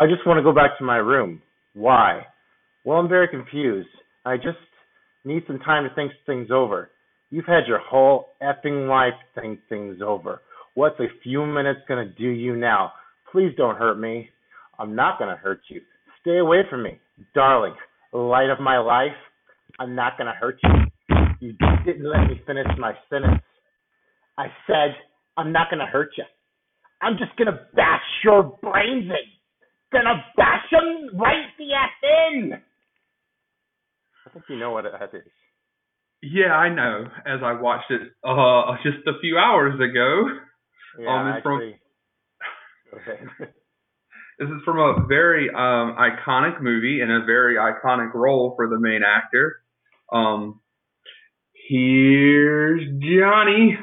I just want to go back to my room. Why? Well, I'm very confused. I just need some time to think things over. You've had your whole effing life to think things over. What's a few minutes gonna do you now? Please don't hurt me. I'm not gonna hurt you. Stay away from me, darling. Light of my life. I'm not gonna hurt you. You didn't let me finish my sentence. I said I'm not gonna hurt you. I'm just gonna bash your brains in. Gonna bash him right the F in. I think you know what that is. Yeah, I know. As I watched it uh, just a few hours ago. Yeah, Um, it's from- actually. This is from a very um, iconic movie and a very iconic role for the main actor. Um, here's Johnny.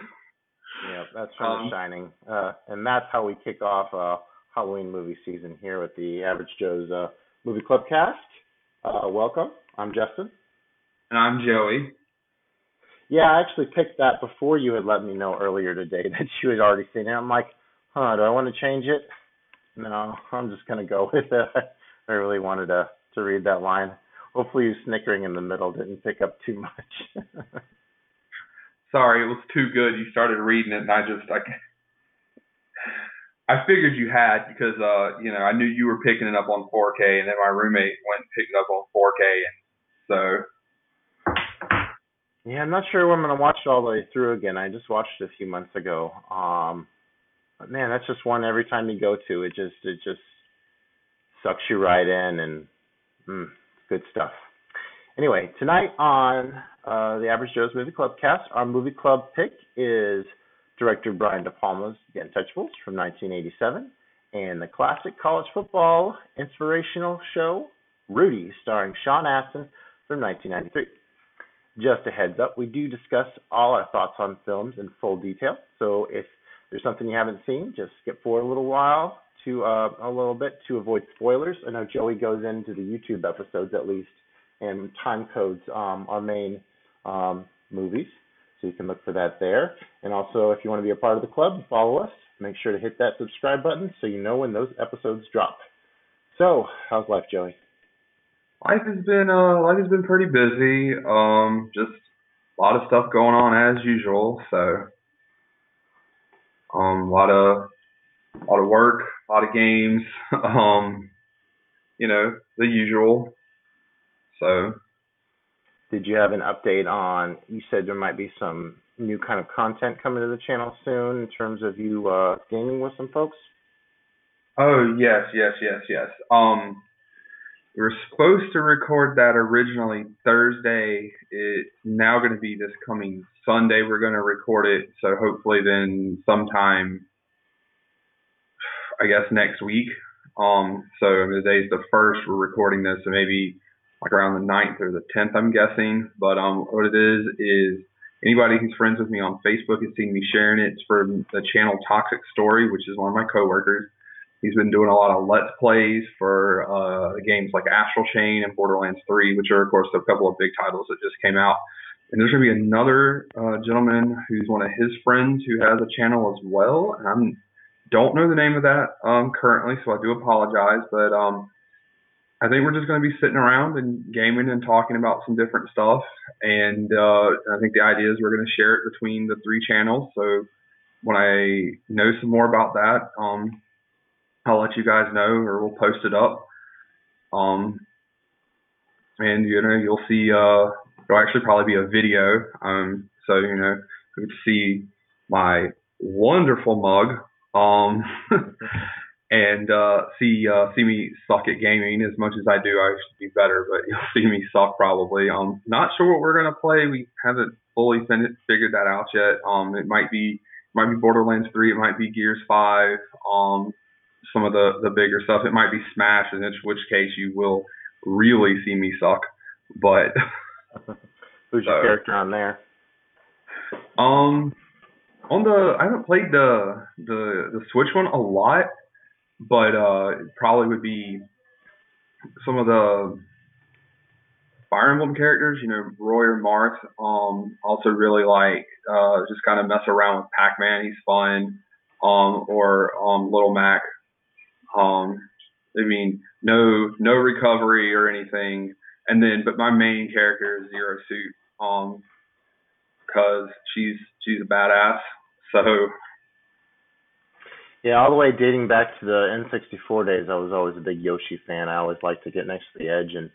Yeah, that's from Um, The Shining, uh, and that's how we kick off uh, Halloween movie season here with the Average Joe's uh, Movie Club cast. Uh, welcome. I'm Justin. And I'm Joey. Yeah, I actually picked that before you had let me know earlier today that you had already seen it. I'm like, huh, do I want to change it? No, I'm just gonna go with it. I really wanted to to read that line. Hopefully, you snickering in the middle didn't pick up too much. Sorry, it was too good. You started reading it, and I just I, I figured you had because uh you know I knew you were picking it up on 4K, and then my roommate went and picked it up on 4K, and so Yeah, I'm not sure when I'm gonna watch it all the way through again. I just watched it a few months ago. Um, but man, that's just one every time you go to. It just it just sucks you right in, and mm, good stuff. Anyway, tonight on uh, the Average Joe's Movie Club cast, our movie club pick is director Brian De Palma's The Untouchables from 1987, and the classic college football inspirational show Rudy, starring Sean Astin from 1993. Just a heads up, we do discuss all our thoughts on films in full detail. So if there's something you haven't seen, just skip forward a little while to uh, a little bit to avoid spoilers. I know Joey goes into the YouTube episodes at least and time codes um, our main um, movies, so you can look for that there. And also, if you want to be a part of the club, follow us. Make sure to hit that subscribe button so you know when those episodes drop. So, how's life, Joey? life has been uh life has been pretty busy. Um, just a lot of stuff going on as usual. So, um, a lot of a lot of work, a lot of games. Um, you know the usual. So Did you have an update on? You said there might be some new kind of content coming to the channel soon in terms of you uh, gaming with some folks. Oh yes, yes, yes, yes. Um, we were supposed to record that originally Thursday. It's now going to be this coming Sunday. We're going to record it, so hopefully then sometime, I guess next week. Um, so today's the first. We're recording this, so maybe like around the 9th or the tenth, I'm guessing. But um, what it is is anybody who's friends with me on Facebook has seen me sharing it. It's for the channel Toxic Story, which is one of my coworkers. He's been doing a lot of let's plays for uh, games like Astral Chain and Borderlands 3, which are of course a couple of big titles that just came out. And there's going to be another uh, gentleman who's one of his friends who has a channel as well. And I don't know the name of that um, currently, so I do apologize. But um, I think we're just going to be sitting around and gaming and talking about some different stuff. And uh, I think the idea is we're going to share it between the three channels. So when I know some more about that, um, I'll let you guys know, or we'll post it up. Um, and you know, you'll see. Uh, there'll actually probably be a video. Um, so you know, you can see my wonderful mug. And uh, see uh, see me suck at gaming as much as I do. I should be better, but you'll see me suck probably. Um, not sure what we're gonna play. We haven't fully fin- figured that out yet. Um, it might be might be Borderlands 3. It might be Gears 5. Um, some of the the bigger stuff. It might be Smash, in which, which case you will really see me suck. But Who's your So- character on there? um, on the I haven't played the the the Switch one a lot, but uh, probably would be some of the Fire Emblem characters. You know, Roy or Marth. Um, also really like uh, just kind of mess around with Pac-Man. He's fun. Um, or um, Little Mac. Um, I mean, no no recovery or anything. And then, but my main character is Zero Suit, um, because she's she's a badass. So Yeah, all the way dating back to the N64 days, I was always a big Yoshi fan. I always liked to get next to the edge and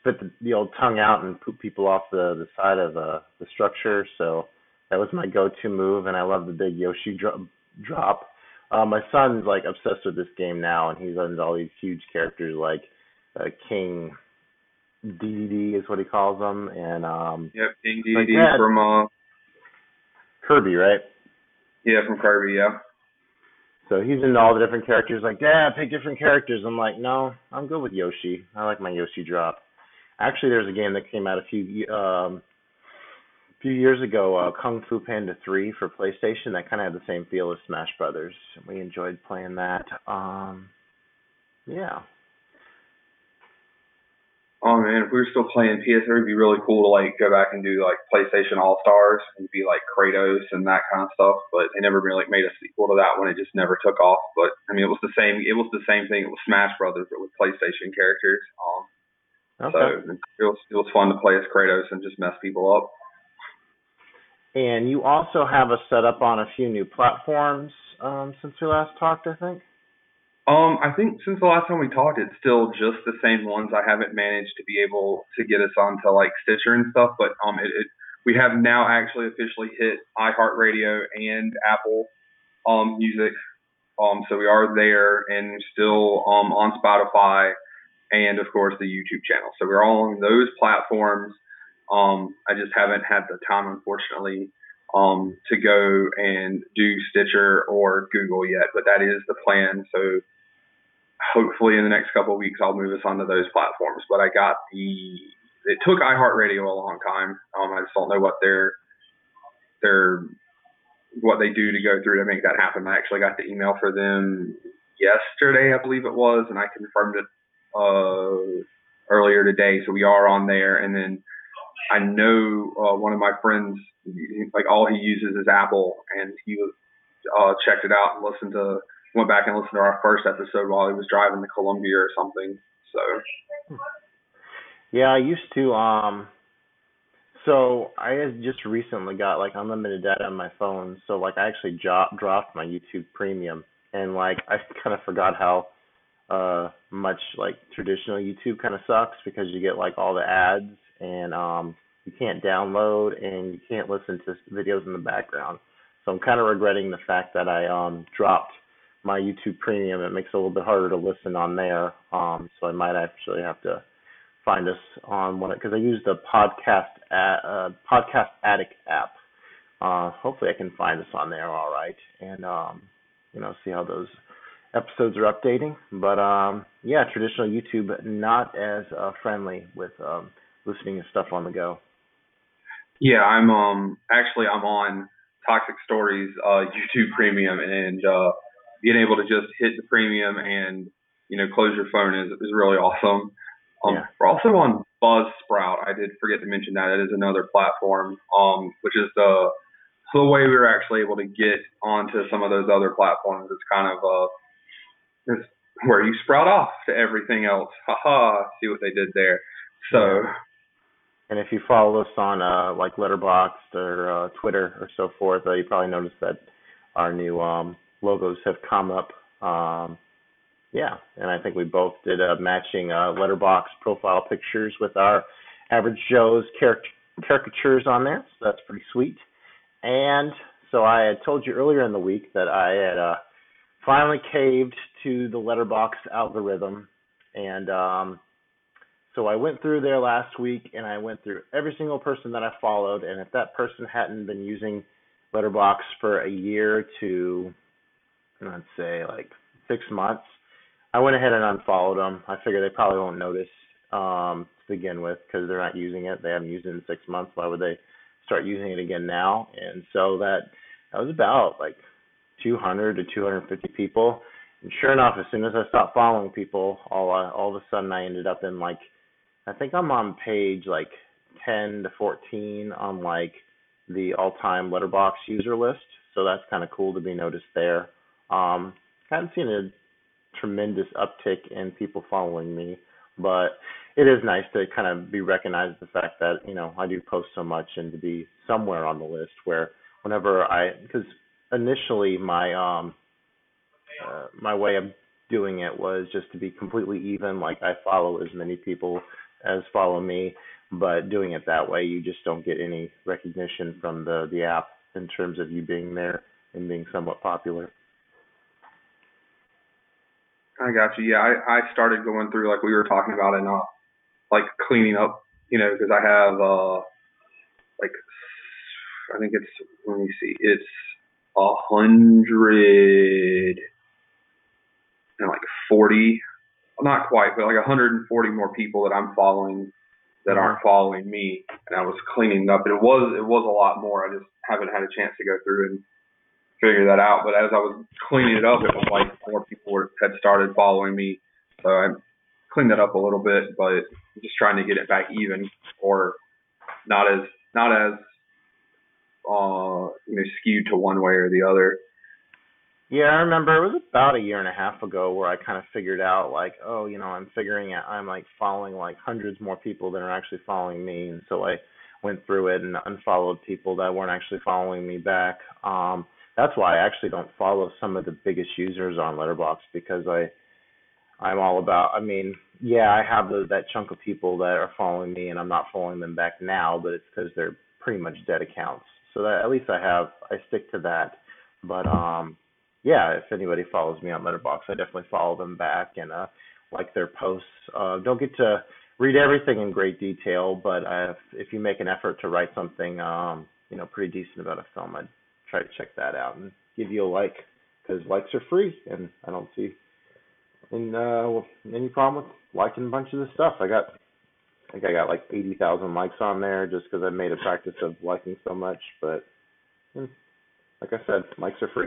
spit the, the old tongue out and poop people off the the side of uh, the structure. So that was my go-to move, and I love the big Yoshi dro- drop. Uh, my son's like obsessed with this game now, and he's into all these huge characters like uh, King DDD is what he calls them, and um, yep, King Like DDD from uh Kirby, right? yeah from Kirby, yeah. So he's into all the different characters. Like, Dad, pick different characters. I'm like, no, I'm good with Yoshi. I like my Yoshi drop. Actually, there's a game that came out a few um, few years ago, uh, Kung Fu Panda 3 for PlayStation. That kind of had the same feel as Smash Brothers. We enjoyed playing that. Um, yeah. Oh man, if we were still playing PS3, it would be really cool to like go back and do like PlayStation All Stars and be like Kratos and that kind of stuff. But they never really made a sequel to that one. It just never took off. But I mean, it was the same. It was the same thing. It was Smash Brothers, but with PlayStation characters. Um, Okay. So it was it was fun to play as Kratos and just mess people up. And you also have us set up on a few new platforms um, since we last talked, I think. Um, I think since the last time we talked, it's still just the same ones. I haven't managed to be able to get us onto like Stitcher and stuff, but um, it, it we have now actually officially hit iHeartRadio and Apple um Music. Um, so we are there and still um on Spotify and of course the YouTube channel. So we're all on those platforms. Um, I just haven't had the time, unfortunately, um, to go and do Stitcher or Google yet, but that is the plan. So hopefully in the next couple weeks I'll move us onto those platforms. But I got the it took iHeartRadio a long time. Um, I just don't know what their their what they do to go through to make that happen. I actually got the email for them yesterday, I believe it was, and I confirmed it uh, earlier today. So we are on there, and then I know uh, one of my friends, like all he uses is Apple, and he was uh, checked it out and listened to, went back and listened to our first episode while he was driving to Columbia or something. So Yeah, I used to. Um, so I just recently got like unlimited data on my phone. So like I actually jo- dropped my YouTube Premium, and like I kind of forgot how uh much like traditional YouTube kind of sucks because you get like all the ads and um you can't download and you can't listen to videos in the background. So I'm kind of regretting the fact that I um dropped my YouTube Premium. It makes it a little bit harder to listen on there. Um, so I might actually have to find us on one because I use the podcast uh, podcast addict app. Uh, hopefully, I can find us on there all right, and um, you know, see how those episodes are updating. But um, yeah, traditional YouTube not as uh, friendly with um, listening to stuff on the go. yeah, I'm um actually I'm on Toxic Stories uh, YouTube Premium, and uh, being able to just hit the premium and you know close your phone is is really awesome. Um, Yeah. We're also on Buzzsprout. I did forget to mention that. It is another platform, um, which is the the way we were actually able to get onto some of those other platforms. It's kind of uh, it's where you sprout off to everything else. Haha, see what they did there. So And if you follow us on uh, like Letterboxd or uh, Twitter or so forth, uh, you probably noticed that our new um, logos have come up. Um, yeah, and I think we both did matching uh, letterbox profile pictures with our average Joe's caric- caricatures on there. So that's pretty sweet. And so I had told you earlier in the week that I had uh, finally caved to the letterbox algorithm, and um, so I went through there last week and I went through every single person that I followed, and if that person hadn't been using Letterbox for a year to, let's say, like six months, I went ahead and unfollowed them. I figure they probably won't notice um, to begin with because they're not using it. They haven't used it in six months. Why would they start using it again now? And so that that was about like 200 to 250 people. And sure enough, as soon as I stopped following people, all uh, all of a sudden I ended up in like I think I'm on page like 10 to 14 on like the all-time letterbox user list. So that's kind of cool to be noticed there. Um, haven't seen a tremendous uptick in people following me, but it is nice to kind of be recognized the fact that you know I do post so much and to be somewhere on the list where whenever I because initially my um uh, my way of doing it was just to be completely even like I follow as many people as follow me but doing it that way you just don't get any recognition from the the app in terms of you being there and being somewhat popular. I got you. Yeah, I, I started going through like we were talking about and uh like cleaning up, you know, because I have uh like I think it's let me see, it's a hundred and like forty, not quite, but like hundred and forty more people that I'm following that aren't following me, and I was cleaning up. It was it was a lot more. I just haven't had a chance to go through and figure that out. But as I was cleaning it up, it was like more people were, had started following me, so I cleaned that up a little bit. But just trying to get it back even, or not as not as uh you know skewed to one way or the other. Yeah, I remember it was about a year and a half ago where I kind of figured out like, oh, you know, I'm figuring out I'm like following like hundreds more people than are actually following me, and so I went through it and unfollowed people that weren't actually following me back. Um, that's why I actually don't follow some of the biggest users on Letterboxd because I I'm all about. I mean, yeah, I have that chunk of people that are following me, and I'm not following them back now, but it's because they're pretty much dead accounts. So that at least I have I stick to that. But um yeah, if anybody follows me on Letterbox, I definitely follow them back and uh, like their posts. Uh, don't get to read everything in great detail, but uh, if, if you make an effort to write something, um, you know, pretty decent about a film, I'd try to check that out and give you a like because likes are free, and I don't see uh, any problem with liking a bunch of this stuff. I got, I think I got like eighty thousand likes on there just because I made a practice of liking so much, but. Hmm, like I said, likes are free.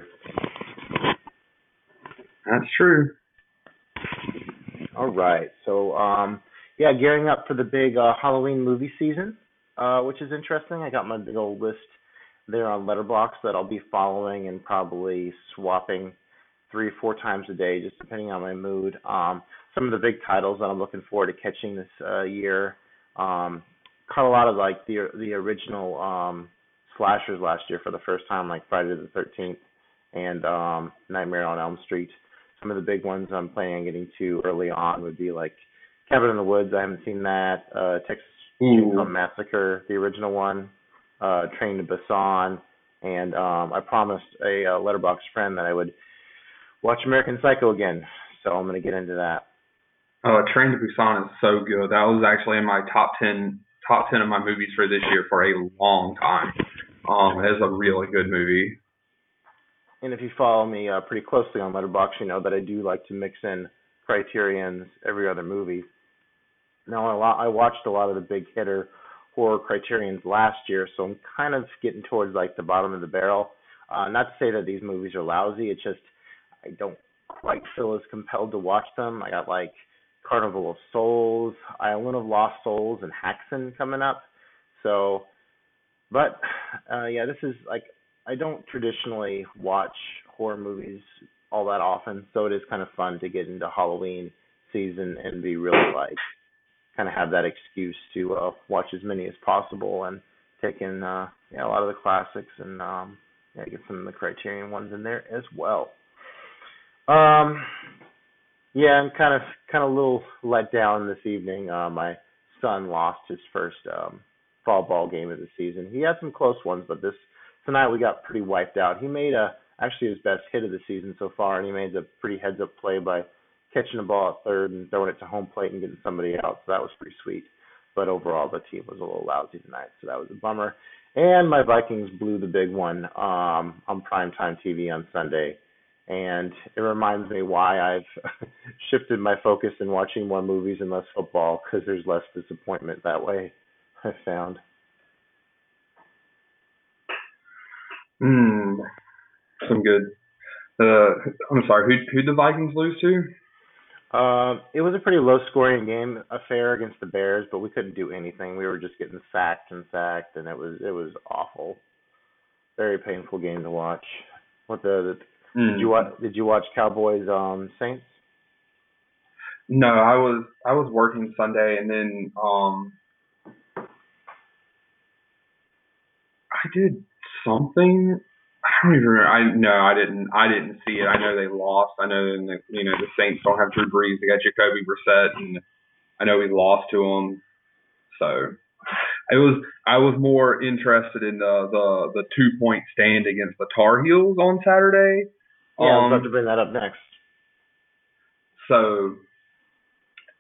That's true. All right. So, um, yeah, gearing up for the big uh, Halloween movie season, uh, which is interesting. I got my big old list there on Letterboxd that I'll be following and probably swapping three or four times a day, just depending on my mood. Um, some of the big titles that I'm looking forward to catching this uh, year. Um, caught a lot of like the the original um, slashers last year for the first time, like Friday the 13th and um, Nightmare on Elm Street some of the big ones I'm planning on getting to early on would be like Cabin in the Woods. I haven't seen that. Uh, Texas Chainsaw Massacre, the original one. Uh, Train to Busan, and um, I promised a, a Letterboxd friend that I would watch American Psycho again. So I'm gonna get into that. Oh, Train to Busan is so good. That was actually in my top ten top ten of my movies for this year for a long time. Um, it is a really good movie and if you follow me uh, pretty closely on Letterboxd, you know that I do like to mix in Criterion's every other movie. Now, I watched a lot of the big hitter horror Criterion's last year, so I'm kind of getting towards like the bottom of the barrel. Uh, not to say that these movies are lousy, it's just I don't quite feel as compelled to watch them. I got like Carnival of Souls, Island of Lost Souls, and Häxan coming up. So, but uh, yeah, this is like I don't traditionally watch horror movies all that often, so it is kind of fun to get into Halloween season and be really like kind of have that excuse to uh watch as many as possible and take in uh yeah a lot of the classics and um yeah get some of the criterion ones in there as well. Um yeah i'm kind of kind of a little let down this evening. Uh my son lost his first um fall ball game of the season. He had some close ones but this tonight we got pretty wiped out. He made a actually his best hit of the season so far, and he made a pretty heads up play by catching the ball at third and throwing it to home plate and getting somebody out. So that was pretty sweet. But overall, the team was a little lousy tonight, so that was a bummer. And my Vikings blew the big one um, on primetime TV on Sunday. And it reminds me why I've shifted my focus in watching more movies and less football because there's less disappointment that way. I found. Hmm. Some good. Uh, I'm sorry. Who who the Vikings lose to? Uh, it was a pretty low scoring game affair against the Bears, but we couldn't do anything. We were just getting sacked and sacked, and it was it was awful. Very painful game to watch. What the, the mm. did you watch? Did you watch Cowboys um Saints? No, I was I was working Sunday, and then um, I did something. I don't even remember. I no, I didn't. I didn't see it. I know they lost. I know the you know the Saints don't have Drew Brees. They got Jacoby Brissett, and I know we lost to them. So it was. I was more interested in the the the two point stand against the Tar Heels on Saturday. Yeah, I was Um, about to bring that up next. So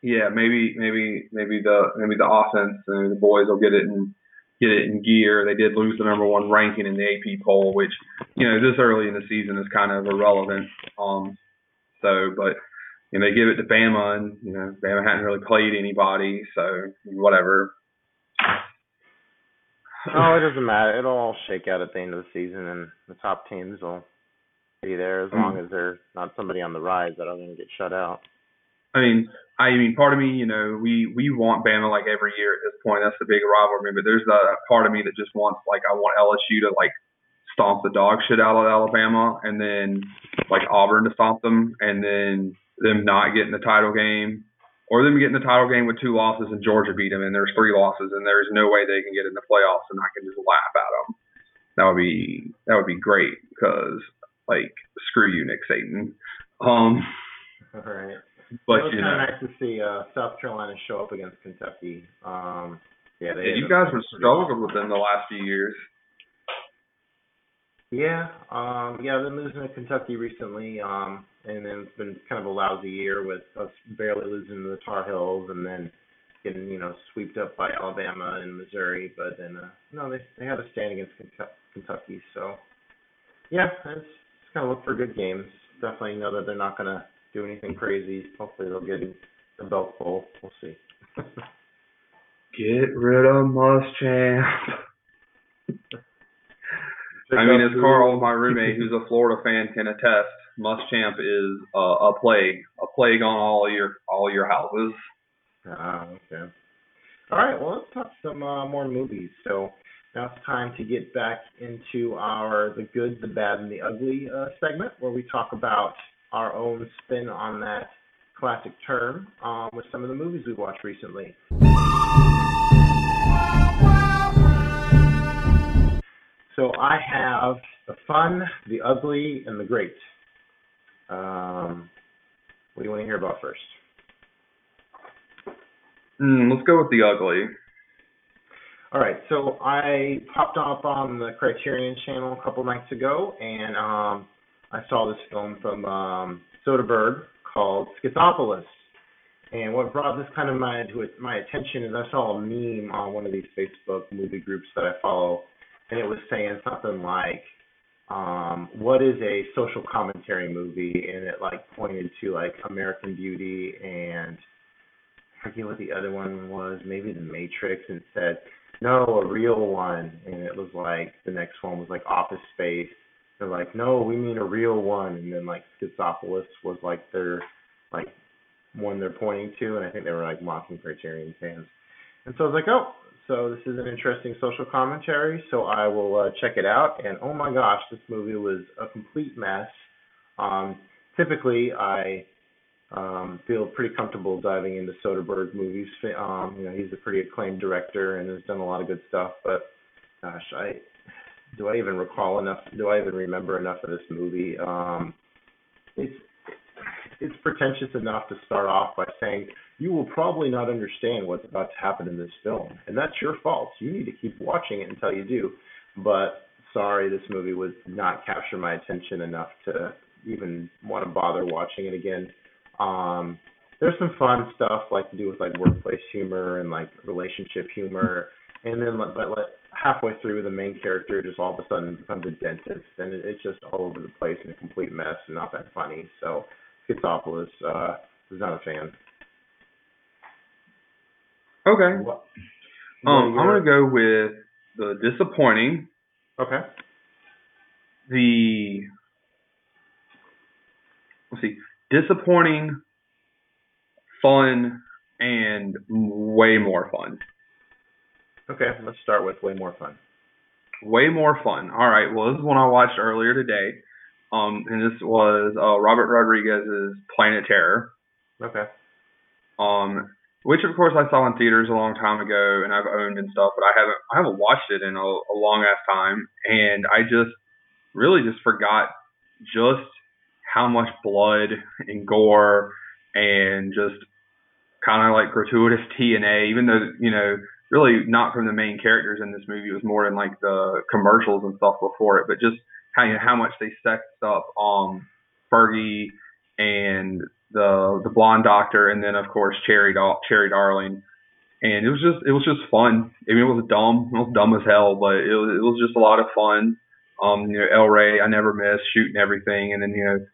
yeah, maybe maybe maybe the maybe the offense and the boys will get it in get it in gear. They did lose the number one ranking in the AP poll, which you know this early in the season is kind of irrelevant. Um, so but you know they give it to Bama, and you know Bama hadn't really played anybody, so whatever. Oh, it doesn't matter. It'll all shake out at the end of the season, and the top teams will be there as Mm. long as they're not somebody on the rise that are going to get shut out. I mean, I mean, part of me, you know, we we want Bama like every year at this point. That's the big rivalry. But there's a part of me that just wants like I want LSU to like stomp the dog shit out of Alabama, and then like Auburn to stomp them, and then them not getting the title game, or them getting the title game with two losses and Georgia beat them, and there's three losses, and there's no way they can get in the playoffs, and I can just laugh at them. That would be that would be great because like screw you, Nick Satan. Um, All right. But it was you kind know. of nice to see uh, South Carolina show up against Kentucky. Um, yeah, they Yeah, you guys pretty struggled with them the last few years. Yeah, um, yeah, they've been losing to Kentucky recently, um, and then it's been kind of a lousy year with us barely losing to the Tar Heels, and then getting you know swept up by Alabama and Missouri. But then uh, no, they they had a stand against Kentu- Kentucky, so yeah, it's, it's kind of look for good games. Definitely know that they're not gonna do anything crazy. Hopefully they'll get the belt full. We'll see. Get rid of Muschamp. I mean, as Carl, my roommate, who's a Florida fan, can attest, Muschamp is uh, a plague, a plague on all your all your houses. Ah, okay. All right, well, let's talk some uh, more movies. So now it's time to get back into our the good, the bad, and the ugly uh, segment, where we talk about our own spin on that classic term um, with some of the movies we watched recently. So I have the fun, the ugly, and the great. Um, what do you want to hear about first? Mm, let's go with the ugly. All right, so I popped up on the Criterion channel a couple nights ago, and um, I saw this film from um, Soderbergh called Schizopolis. And what brought this kind of my to my attention is I saw a meme on one of these Facebook movie groups that I follow, and it was saying something like, um, "What is a social commentary movie?" And it like pointed to like American Beauty and I forget what the other one was, maybe The Matrix, and said, no, a real one. And it was like, the next one was like Office Space. They're like, no, we mean a real one. And then like Schizopolis was like their, like, one they're pointing to. And I think they were like mocking Criterion fans. And so I was like, oh, so this is an interesting social commentary. So I will uh, check it out. And oh my gosh, this movie was a complete mess. Um, typically, I um, feel pretty comfortable diving into Soderbergh movies. Um, you know, he's a pretty acclaimed director and has done a lot of good stuff. But gosh, I do I even recall enough? Do I even remember enough of this movie? Um, it's it's pretentious enough to start off by saying you will probably not understand what's about to happen in this film, and that's your fault. You need to keep watching it until you do. But sorry, this movie would not capture my attention enough to even want to bother watching it again. Um, there's some fun stuff like to do with like workplace humor and like relationship humor, and then but like halfway through, the main character just all of a sudden becomes a dentist, and it, it's just all over the place and a complete mess and not that funny. So, Schizopolis uh, was not a fan. Okay. What, Um, I'm gonna go with the disappointing, okay. the let's see, disappointing, fun, and way more fun. Okay, let's start with way more fun. Way more fun. All right. Well, this is one I watched earlier today. Um, and this was uh, Robert Rodriguez's Planet Terror. Okay. Um, which of course I saw in theaters a long time ago and I've owned and stuff, but I haven't I haven't watched it in a, a long ass time, and I just really just forgot just how much blood and gore and just kind of like gratuitous TNA, even though you know really not from the main characters in this movie, it was more in like the commercials and stuff before it, but just how you know, how much they sexed up um Fergie and the the blonde doctor, and then of course Cherry Dar- Cherry Darling, and it was just it was just fun. I mean, it was dumb, it was dumb as hell, but it was it was just a lot of fun. Um, you know, El Wray, I never miss shooting everything, and then you know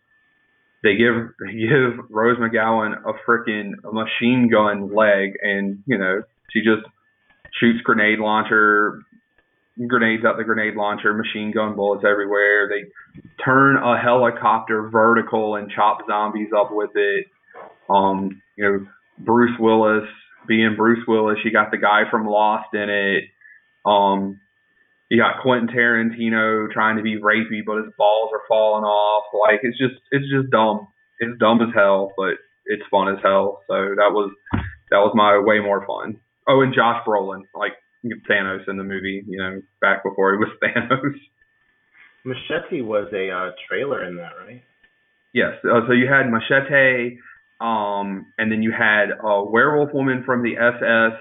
they give they give Rose McGowan a freaking machine gun leg, and you know she just shoots grenade launcher grenades out the grenade launcher, machine gun bullets everywhere. They turn a helicopter vertical and chop zombies up with it. Um, you know, Bruce Willis being Bruce Willis, you got the guy from Lost in it. Um, you got Quentin Tarantino trying to be rapey, but his balls are falling off. Like it's just it's just dumb. It's dumb as hell, but it's fun as hell. So that was that was my way more fun. Oh, and Josh Brolin, like Thanos in the movie, you know, back before he was Thanos. Machete was a uh, trailer in that, right? Yes. Uh, so you had Machete, um, and then you had a werewolf woman from the SS,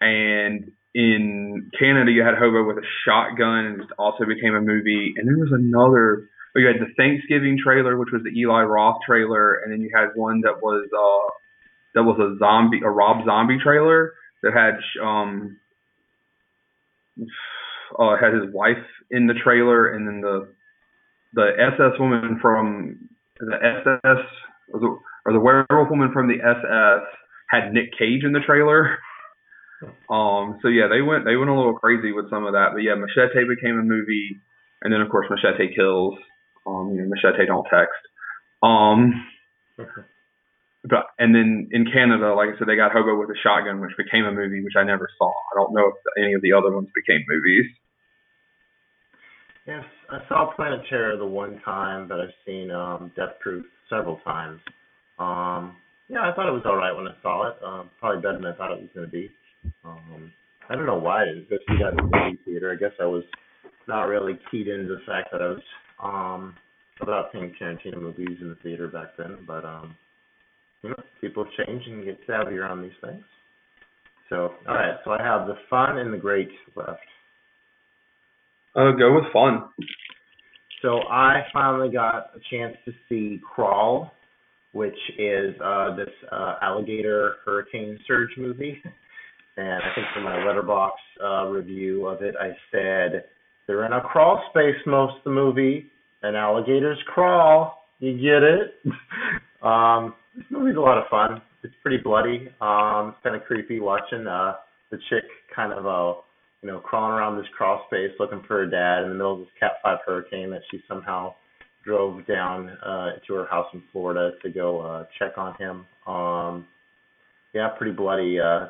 and in Canada you had Hobo with a shotgun, and it also became a movie. And there was another. Oh, you had the Thanksgiving trailer, which was the Eli Roth trailer, and then you had one that was uh, that was a zombie, a Rob Zombie trailer that had um, uh, had his wife in the trailer, and then the the SS woman from the SS or the, or the werewolf woman from the SS had Nick Cage in the trailer. Um, so yeah, they went they went a little crazy with some of that, but yeah, Machete became a movie, and then of course Machete kills. Um, you know, Machete don't text. Um, but and then in Canada, like I said, they got Hobo with a Shotgun, which became a movie, which I never saw. I don't know if any of the other ones became movies. Yes, I saw Planet Terror the one time, but I've seen um, Death Proof several times. Um, yeah, I thought it was all right when I saw it. Um, probably better than I thought it was going to be. Um, I don't know why I didn't see that in the movie theater. I guess I was not really keyed into the fact that I was um, about seeing Tarantino movies in the theater back then, but um, you know, people change and get savvier on these things. So, all right. So I have the fun and the great left. Uh, go with fun. So I finally got a chance to see Crawl, which is uh, this uh, alligator hurricane surge movie. And I think for my letterbox uh, review of it, I said they're in a crawl space most of the movie, and alligators crawl. You get it? um, this movie's a lot of fun. It's pretty bloody. Um, it's kind of creepy watching uh, the chick kind of uh, you know crawling around this crawl space looking for her dad in the middle of this Cat Five hurricane that she somehow drove down uh, to her house in Florida to go uh, check on him. Um, yeah, pretty bloody. Uh,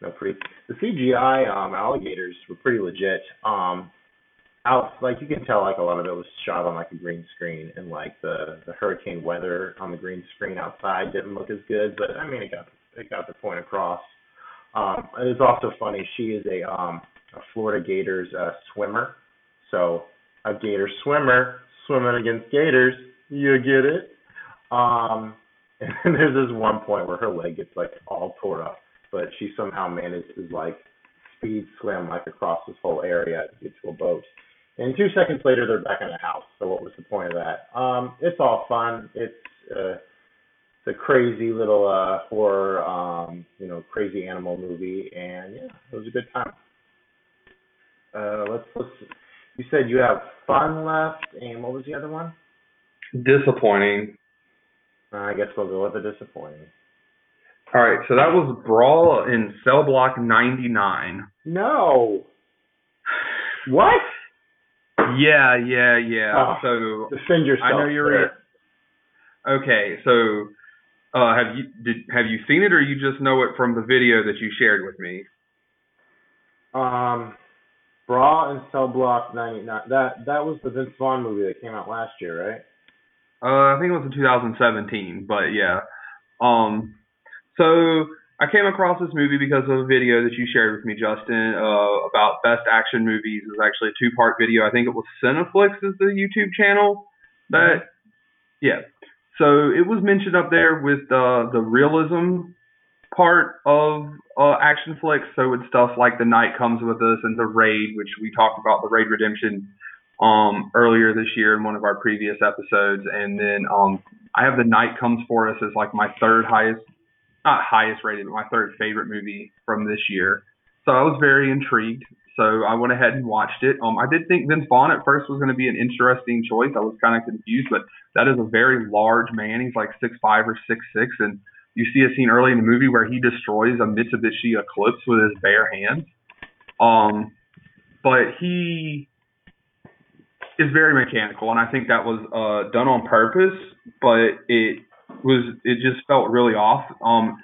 you know, pretty. The CGI um, alligators were pretty legit. Um, out like you can tell like a lot of it was shot on like a green screen and like the the hurricane weather on the green screen outside didn't look as good but i mean it got it got the point across. Um it's also funny she is a um a florida gators uh swimmer. So a gator swimmer swimming against gators you get it? Um and there's this one point where her leg gets like all tore up but she somehow manages like speed swim like across this whole area to get to a boat and two seconds later, they're back in the house. So what was the point of that? Um, it's all fun. It's uh, it's a crazy little uh, horror, um, you know, crazy animal movie, and yeah, it was a good time. Uh, let's let's. You said you have fun left, and what was the other one? Disappointing. Uh, I guess we'll go with the disappointing. All right, so that was Brawl in Cell Block 99. No. What? Yeah, yeah, yeah. Oh, so defend yourself. I know you're. Okay, so uh, have you did have you seen it, or you just know it from the video that you shared with me? Um, Brawl in Cell Block ninety nine. That that was the Vince Vaughn movie that came out last year, right? Uh, I think it was in 2017, but yeah. Um, So I came across this movie because of a video that you shared with me, Justin, uh, about best action movies. It was actually a two-part video. I think it was CineFix is the YouTube channel. That, yeah. So it was mentioned up there with uh, the realism part of uh, action flicks. So with stuff like The Night Comes With Us and The Raid, which we talked about, The Raid Redemption, um, earlier this year in one of our previous episodes. And then um, I have The Night Comes For Us as like my third highest, not highest rated, my third favorite movie from this year. So I was very intrigued. So I went ahead and watched it. Um, I did think Vince Vaughn at first was going to be an interesting choice. I was kind of confused, but that is a very large man. He's like six five or six six, and you see a scene early in the movie where he destroys a Mitsubishi Eclipse with his bare hands. Um, but he is very mechanical, and I think that was uh, done on purpose. But it was it just felt really off. Um,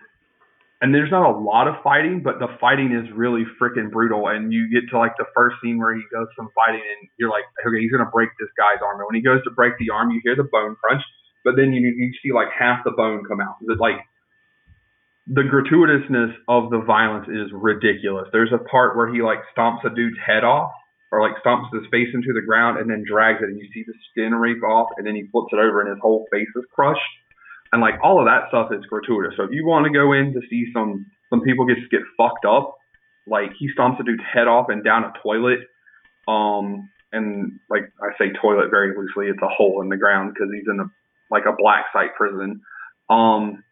and there's not a lot of fighting, but the fighting is really freaking brutal. And you get to like the first scene where he does some fighting, and you're like, okay, he's gonna break this guy's arm. And when he goes to break the arm, you hear the bone crunch, but then you you see like half the bone come out. It's like the gratuitousness of the violence is ridiculous. There's a part where he like stomps a dude's head off or like stomps his face into the ground and then drags it and you see the skin rip off and then he flips it over and his whole face is crushed. And like all of that stuff is gratuitous. So if you want to go in to see some some people get get fucked up, like he stomps a dude's head off and down a toilet. Um and like I say toilet very loosely, it's a hole in the ground because he's in a like a black site prison. Um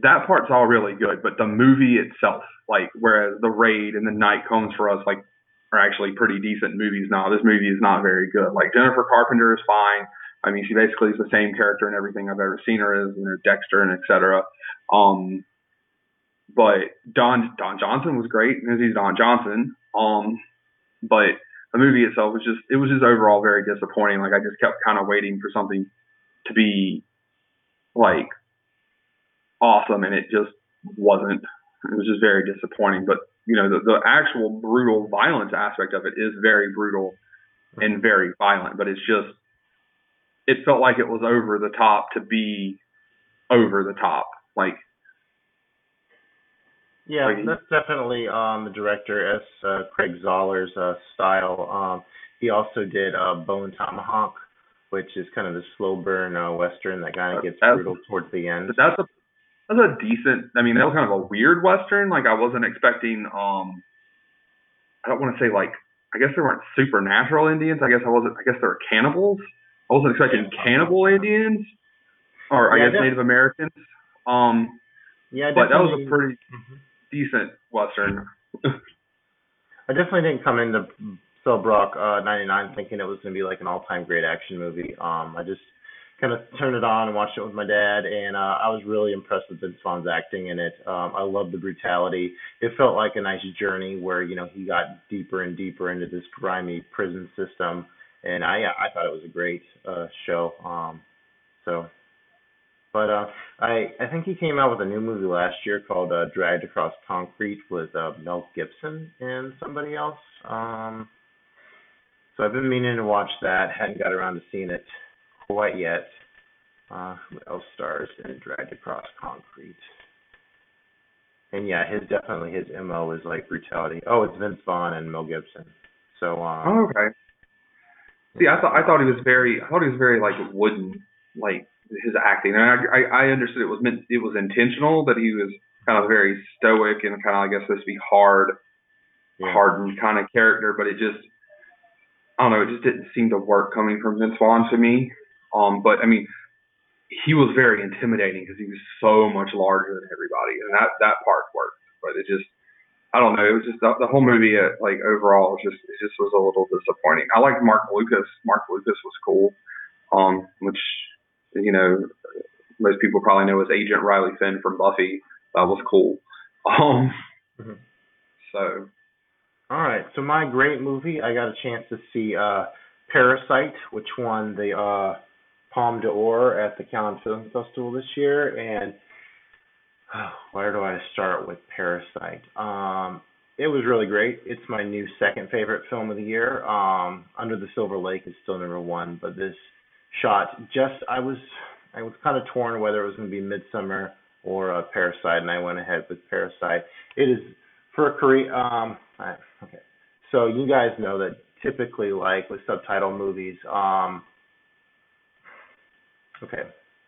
that part's all really good, but the movie itself, like whereas the raid and the night comes for us, like are actually pretty decent movies now. This movie is not very good. Like Jennifer Carpenter is fine. I mean, she basically is the same character in everything I've ever seen her as, you know, Dexter and etc. Um, but Don Don Johnson was great because he's Don Johnson. Um, but the movie itself was just it was just overall very disappointing. Like I just kept kind of waiting for something to be like awesome, and it just wasn't. It was just very disappointing. But you know, the, the actual brutal violence aspect of it is very brutal and very violent. But it's just, it felt like it was over the top to be over the top. Like, yeah, like, that's definitely um, the director S. Uh, Craig Zahler's uh, style. Um, he also did uh, Bone Tomahawk, which is kind of the slow burn uh, western that kind of gets brutal towards the end. That's a that's a decent. I mean, that was kind of a weird western. Like I wasn't expecting. Um, I don't want to say like. I guess there weren't supernatural Indians. I guess I wasn't. I guess there were cannibals. I wasn't expecting cannibal Indians, or I guess Native Americans. Um, yeah, but that was a pretty mm-hmm. decent western. I definitely didn't come into Cell Block uh, 99 thinking it was going to be like an all-time great action movie. Um, I just kind of turned it on and watched it with my dad, and uh, I was really impressed with Vince Vaughn's acting in it. Um, I loved the brutality. It felt like a nice journey where you know he got deeper and deeper into this grimy prison system, and I I thought it was a great uh, show. Um, so, but uh, I I think he came out with a new movie last year called uh, Dragged Across Concrete with uh, Mel Gibson and somebody else. Um, so I've been meaning to watch that. Hadn't got around to seeing it quite yet. Uh, who else stars in Dragged Across Concrete? And yeah, his definitely his mo is like brutality. Oh, it's Vince Vaughn and Mel Gibson. So um, oh, okay. See, I thought I thought he was very I thought he was very like wooden, like his acting. And I I, I understood it was meant it was intentional that he was kind of very stoic and kind of I guess supposed to be hard, yeah. hardened kind of character, but it just I don't know, it just didn't seem to work coming from Vince Vaughn to me. Um, but I mean, he was very intimidating because he was so much larger than everybody, and that that part worked. But it just, I don't know, it was just the, the whole movie. Uh, like overall, it just it just was a little disappointing. I liked Marc Blucas. Marc Blucas was cool, um, which you know most people probably know as Agent Riley Finn from Buffy. That was cool. Um, mm-hmm. so. All right, so my great movie, I got a chance to see uh, Parasite, which won the uh, Palme d'Or at the Cannes Film Festival this year, and where do I start with Parasite? Um, it was really great. It's my new second favorite film of the year. Um, Under the Silver Lake is still number one, but this shot just I was I was kind of torn whether it was going to be Midsommar or uh, Parasite, and I went ahead with Parasite. It is for a Korean. Um, okay, so you guys know that typically, like with subtitle movies, um, okay,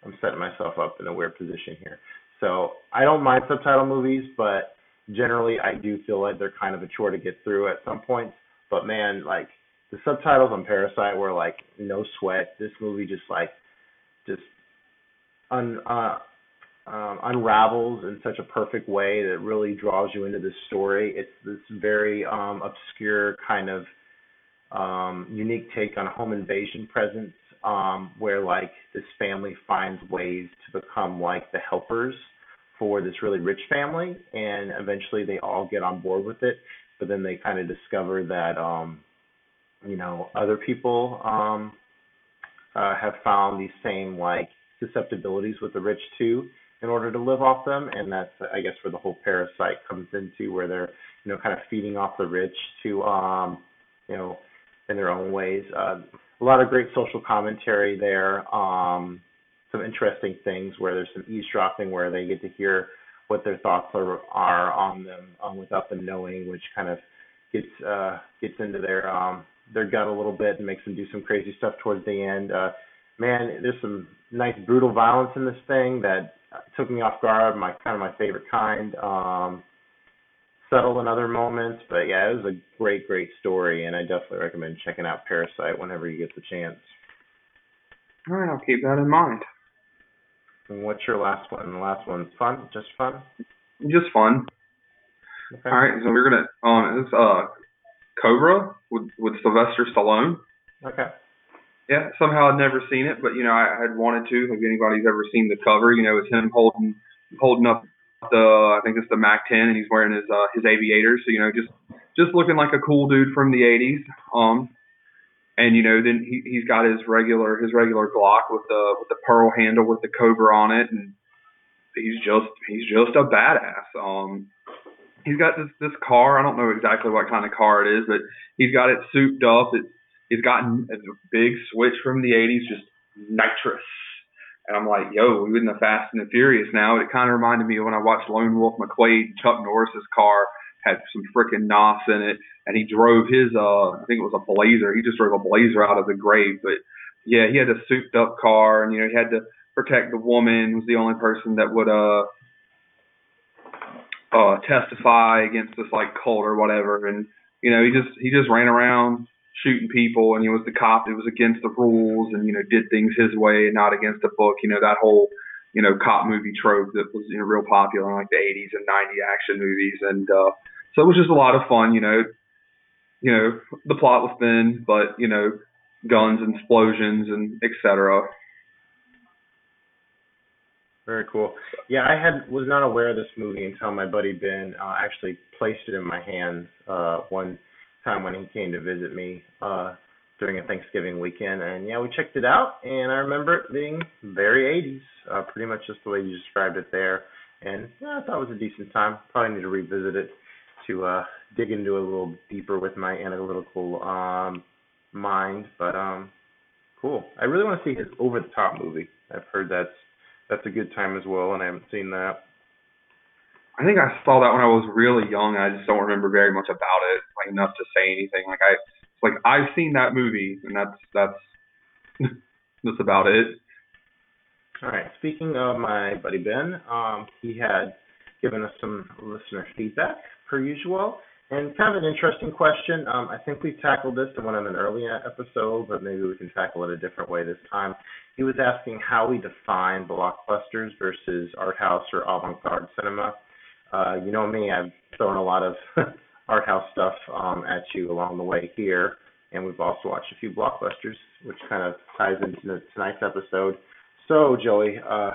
I'm setting myself up in a weird position here. So I don't mind subtitle movies, but generally I do feel like they're kind of a chore to get through at some points. But man, like the subtitles on Parasite were like no sweat. This movie just like just un uh, um, unravels in such a perfect way that really draws you into this story. It's this very um, obscure kind of um, unique take on home invasion presence, um, where like this family finds ways to become like the helpers for this really rich family, and eventually they all get on board with it. But then they kind of discover that um, you know other people um, uh, have found these same like susceptibilities with the rich too in order to live off them and that's i guess where the whole parasite comes into where they're you know kind of feeding off the rich to um you know in their own ways uh, a lot of great social commentary there um some interesting things where there's some eavesdropping where they get to hear what their thoughts are are on them um, without them knowing which kind of gets uh gets into their um their gut a little bit and makes them do some crazy stuff towards the end. Uh, man, there's some nice brutal violence in this thing that took me off guard. My kind of my favorite kind. Um, subtle in other moments, but yeah, it was a great, great story, and I definitely recommend checking out Parasite whenever you get the chance. All right, I'll keep that in mind. And what's your last one? The last one's fun, just fun. Just fun. Okay. All right, so we're gonna um, it's uh Cobra with with Sylvester Stallone. Okay. Yeah, somehow I'd never seen it, but you know I had wanted to. If anybody's ever seen the cover, you know it's him holding holding up the I think it's the Mac 10, and he's wearing his uh, his aviators. So you know just just looking like a cool dude from the 80s. Um, and you know then he he's got his regular his regular Glock with the with the pearl handle with the Cobra on it, and he's just he's just a badass. Um, he's got this this car. I don't know exactly what kind of car it is, but he's got it souped up. It's he's gotten a big switch from the '80s, just nitrous. And I'm like, yo, in the Fast and the Furious now. It kind of reminded me of when I watched Lone Wolf McQuade. Chuck Norris's car had some freaking NOS in it, and he drove his uh, I think it was a Blazer. He just drove a Blazer out of the grave. But yeah, he had a souped up car, and you know he had to protect the woman. Was the only person that would uh uh, testify against this like cult or whatever, and you know he just he just ran around shooting people, and he was the cop that was against the rules, and you know did things his way and not against the book. You know that whole you know cop movie trope that was you know real popular in like the 80s and 90s action movies, and uh, so it was just a lot of fun. You know, you know the plot was thin, but you know guns and explosions and etc. Very cool. Yeah, I had was not aware of this movie until my buddy Ben uh, actually placed it in my hands uh, one time when he came to visit me uh, during a Thanksgiving weekend, and yeah, we checked it out, and I remember it being very 80s, uh, pretty much just the way you described it there, and yeah, I thought it was a decent time. Probably need to revisit it to uh, dig into it a little deeper with my analytical um, mind, but um, cool. I really want to see his over the top movie. I've heard that's that's a good time as well, and I haven't seen that. I think I saw that when I was really young. I just don't remember very much about it, like enough to say anything. Like I, like I've seen that movie, and that's that's that's about it. All right. Speaking of my buddy Ben, um, he had given us some listener feedback per usual, and kind of an interesting question. Um, I think we tackled this in one of an earlier episode, but maybe we can tackle it a different way this time. He was asking how we define blockbusters versus art house or avant-garde cinema. Uh, you know me, I've thrown a lot of art house stuff um, at you along the way here, and we've also watched a few blockbusters, which kind of ties into tonight's episode. So, Joey, uh,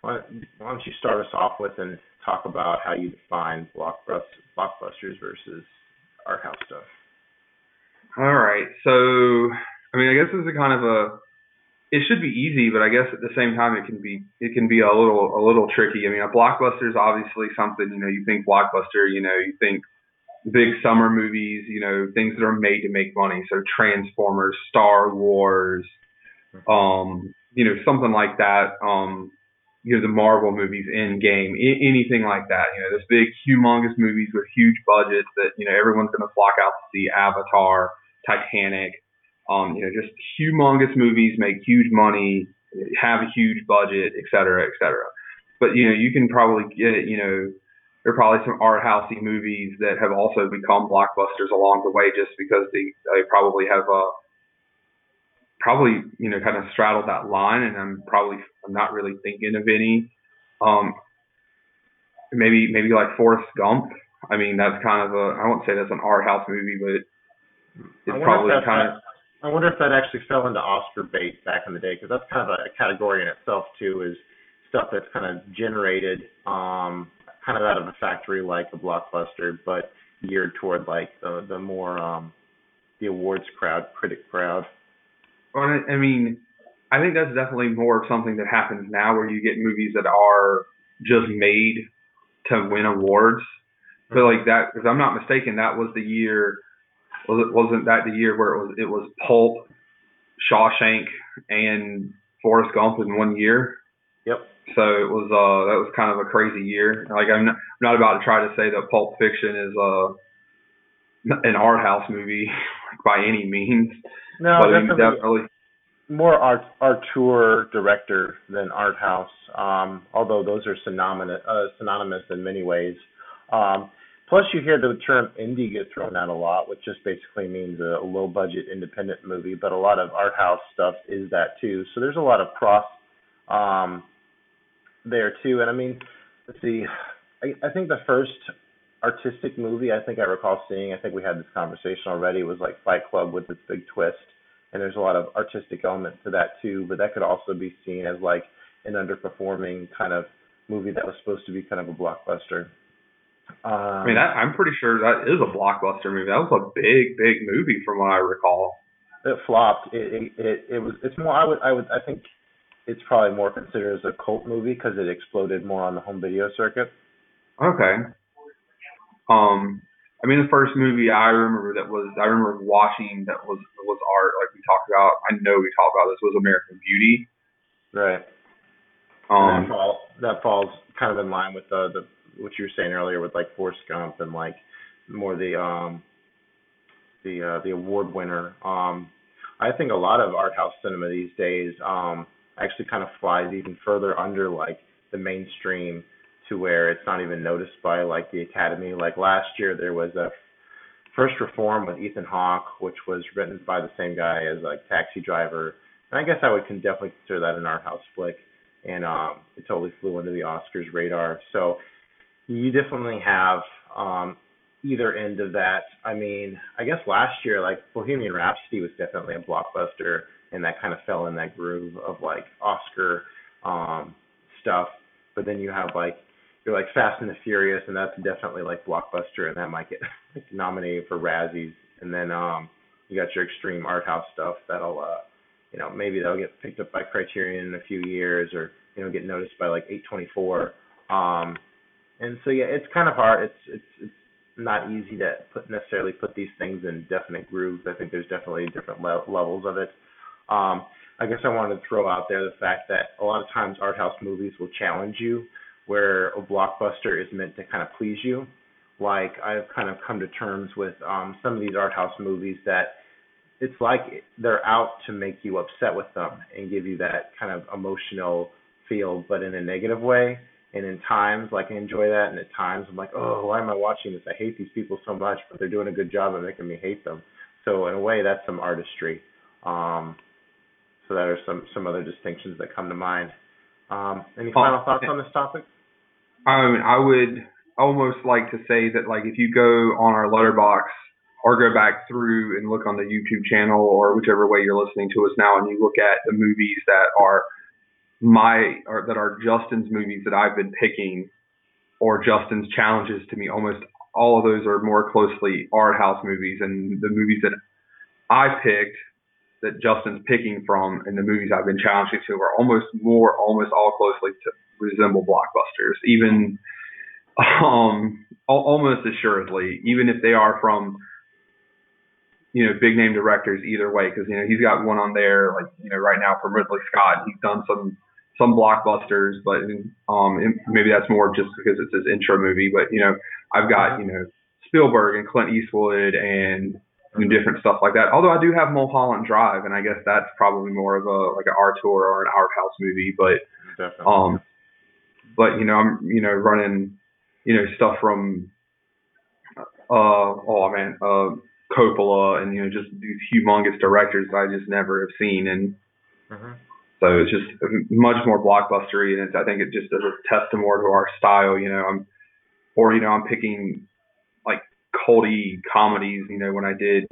why, why don't you start us off with and talk about how you define blockbusters versus art house stuff? All right. So, I mean, I guess this is a kind of a it should be easy, but I guess at the same time it can be it can be a little a little tricky. I mean, a blockbuster is obviously something you know you think blockbuster, you know you think big summer movies, you know things that are made to make money. So Transformers, Star Wars, um, you know something like that. Um, you know the Marvel movies, Endgame, I- anything like that. You know, those big, humongous movies with huge budgets that you know everyone's going to flock out to see. Avatar, Titanic, um, you know, just humongous movies make huge money, have a huge budget, et cetera, et cetera. But you know, you can probably get you know there are probably some art housey movies that have also become blockbusters along the way just because they, they probably have a probably you know kind of straddled that line, and I'm probably I'm not really thinking of any. Um, maybe maybe like Forrest Gump. I mean, that's kind of a I won't say that's an art house movie, but it's probably kind of. I wonder if that actually fell into Oscar bait back in the day, because that's kind of a category in itself too, is stuff that's kind of generated um, kind of out of a factory like a blockbuster, but geared toward like the the more um, the awards crowd, critic crowd. I mean, I think that's definitely more of something that happens now, where you get movies that are just made to win awards. But like that, if I'm not mistaken, that was the year. Was it wasn't that the year where it was it was Pulp, Shawshank, and Forrest Gump in one year? Yep. So it was uh that was kind of a crazy year. Like I'm not, I'm not about to try to say that Pulp Fiction is uh an art house movie by any means. No, but definitely, definitely more art auteur director than art house. Um, although those are synonymous uh, synonymous in many ways. Um, plus, you hear the term indie get thrown out a lot, which just basically means a, low budget independent movie. But a lot of art house stuff is that too. So there's a lot of cross um, there too. And I mean, let's see. I, I think the first artistic movie I think I recall seeing, I think we had this conversation already, was like Fight Club with its big twist. And there's a lot of artistic element to that too, but that could also be seen as like an underperforming kind of movie that was supposed to be kind of a blockbuster. Um, I mean, that, I'm pretty sure that is a blockbuster movie. That was a big, big movie from what I recall. It flopped. It, it it it was. It's more. I would. I would. I think it's probably more considered as a cult movie because it exploded more on the home video circuit. Okay. Um, I mean, the first movie I remember that was I remember watching that was was art like we talked about. I know we talked about this was American Beauty. Right. Um, that, fall, that falls kind of in line with the the what you were saying earlier with like Forrest Gump and like more the um the uh, the award winner. Um, I think a lot of art house cinema these days um actually kind of flies even further under like the mainstream to where it's not even noticed by like the Academy. Like last year there was a First Reform with Ethan Hawke, which was written by the same guy as like Taxi Driver. And I guess I would can definitely consider that an art house flick. And um it totally flew under the Oscars radar. So you definitely have um either end of that. I mean, I guess last year like Bohemian Rhapsody was definitely a blockbuster and that kind of fell in that groove of like Oscar um stuff. But then you have like you're like Fast and the Furious, and that's definitely like blockbuster, and that might get like nominated for Razzies. And then um, you got your extreme art house stuff that'll, uh, you know, maybe that'll get picked up by Criterion in a few years, or you know, get noticed by like A24. Um, and so yeah, it's kind of hard. It's it's it's not easy to put necessarily put these things in definite grooves. I think there's definitely different le- levels of it. Um, I guess I wanted to throw out there the fact that a lot of times art house movies will challenge you where a blockbuster is meant to kind of please you. Like I've kind of come to terms with um, some of these art house movies that it's like they're out to make you upset with them and give you that kind of emotional feel, but in a negative way. And in times, like I enjoy that, and at times I'm like, oh, why am I watching this? I hate these people so much, but they're doing a good job of making me hate them. So in a way, that's some artistry. Um, so that are some some other distinctions that come to mind. Um, any final thoughts on this topic? I mean, I would almost like to say that, like, if you go on our Letterboxd or go back through and look on the YouTube channel or whichever way you're listening to us now, and you look at the movies that are my or that are Justin's movies that I've been picking, or Justin's challenges to me, almost all of those are more closely art house movies, and the movies that I picked that Justin's picking from and the movies I've been challenging to are almost more, almost all closely to resemble blockbusters, even um, almost assuredly, even if they are from you know big name directors either way. Because you know he's got one on there like you know right now from Ridley Scott. He's done some some blockbusters, but um, maybe that's more just because it's his intro movie. But you know, I've got you know Spielberg and Clint Eastwood and and different stuff like that. Although I do have Mulholland Drive, and I guess that's probably more of a like an art tour or an art house movie. But Definitely. um, but you know I'm you know running you know stuff from uh oh man uh Coppola and you know just these humongous directors that I just never have seen and. hmm So it's just much more blockbustery, and I think it just does a testament more to our style. You know, I'm, or you know, I'm picking like culty comedies. You know, when I did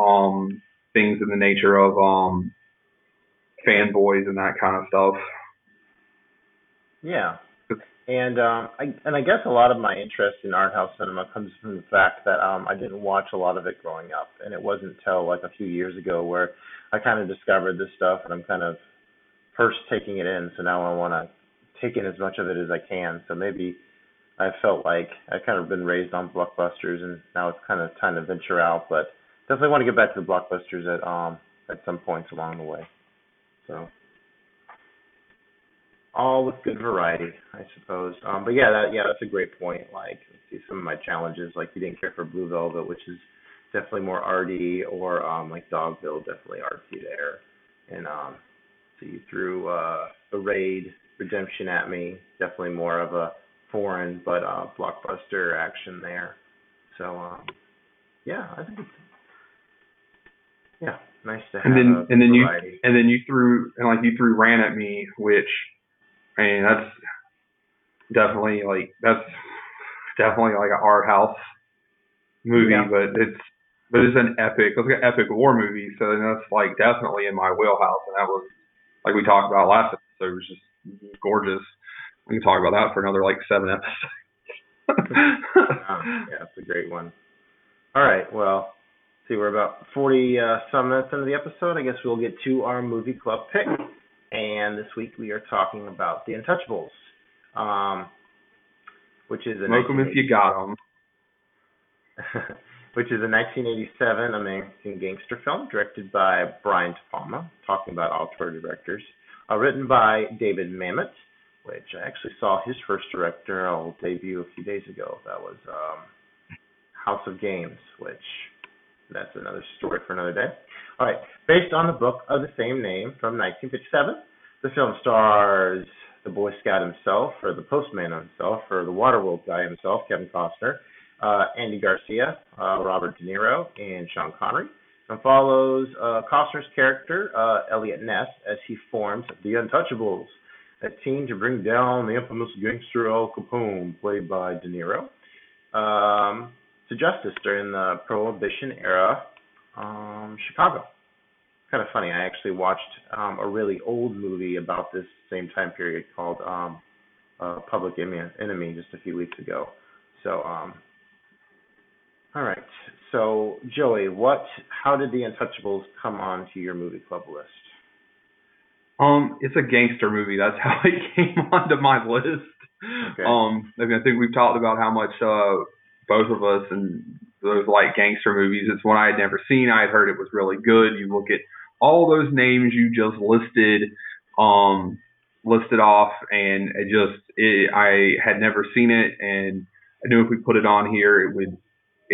um things in the nature of um fanboys and that kind of stuff. Yeah. And um I and I guess a lot of my interest in art house cinema comes from the fact that um I didn't watch a lot of it growing up and it wasn't until like a few years ago where I kind of discovered this stuff and I'm kind of first taking it in so now I want to take in as much of it as I can. So maybe I felt like I've kind of been raised on blockbusters and now it's kind of time to venture out but definitely want to get back to the blockbusters at um at some points along the way. So all with good variety, I suppose. Um, but yeah, that yeah, that's a great point. Like, see some of my challenges. Like, you didn't care for Blue Velvet, which is definitely more arty, or um, like Dogville, definitely artsy there. And um, so you threw uh, the Raid Redemption at me, definitely more of a foreign but uh, blockbuster action there. So um, yeah, I think it's yeah, nice to have And then a and then you and then you threw and like you threw ran at me, which I mean that's definitely like that's definitely like an art house movie, Yeah. but it's but it's an epic it's like an epic war movie, so that's like definitely in my wheelhouse, and that was like we talked about last episode, it was just gorgeous. We can talk about that for another like seven episodes. Um, yeah, it's a great one. All right, well, see, we're about 40 uh, some minutes into the episode. I guess we'll get to our movie club pick. And this week we are talking about The Untouchables, um, which is a 'em if you got 'em. which is a 1987 American gangster film directed by Brian De Palma, talking about auteur directors, uh, written by David Mamet, which I actually saw his first directorial debut a few days ago. That was um, House of Games, which that's another story for another day. All right, based on the book of the same name from 1957, the film stars the Boy Scout himself, or the Postman himself, or the Waterworld guy himself, Kevin Costner, uh, Andy Garcia, uh, Robert De Niro, and Sean Connery, and follows uh, Costner's character, uh, Eliot Ness, as he forms the Untouchables, a team to bring down the infamous gangster Al Capone, played by De Niro, um, to justice during the Prohibition era um, Chicago. Kind of funny. I actually watched um, a really old movie about this same time period called um, uh, Public Enemy just a few weeks ago. So, um, all right. So, Joey, what? How did The Untouchables come onto your movie club list? Um, it's a gangster movie. That's how it came onto my list. Okay. Um, I, mean, I think we've talked about how much uh, both of us and those like gangster movies. It's one I had never seen. I had heard it was really good. You look at all those names you just listed, um, listed off, and it just it, I had never seen it, and I knew if we put it on here, it would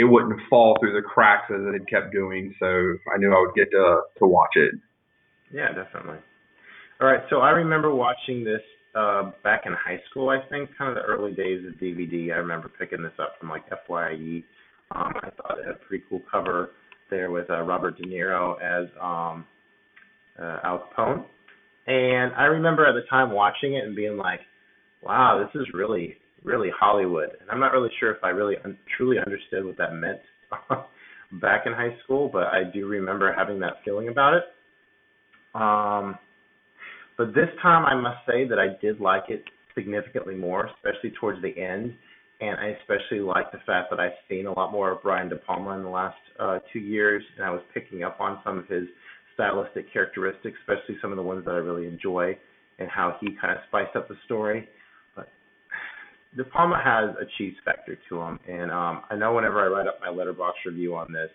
it wouldn't fall through the cracks as it had kept doing. So I knew I would get to to watch it. Yeah, definitely. All right, so I remember watching this uh back in high school, I think, kind of the early days of DVD. I remember picking this up from like FYE. Um I thought it had a pretty cool cover there with uh, Robert De Niro as um uh Al Capone. And I remember at the time watching it and being like, wow, this is really really Hollywood. And I'm not really sure if I really un- truly understood what that meant back in high school, but I do remember having that feeling about it. Um, but this time, I must say that I did like it significantly more, especially towards the end. And I especially like the fact that I've seen a lot more of Brian De Palma in the last uh, two years, and I was picking up on some of his stylistic characteristics, especially some of the ones that I really enjoy, and how he kind of spiced up the story. De Palma has a cheese factor to him, and um, I know whenever I write up my Letterboxd review on this,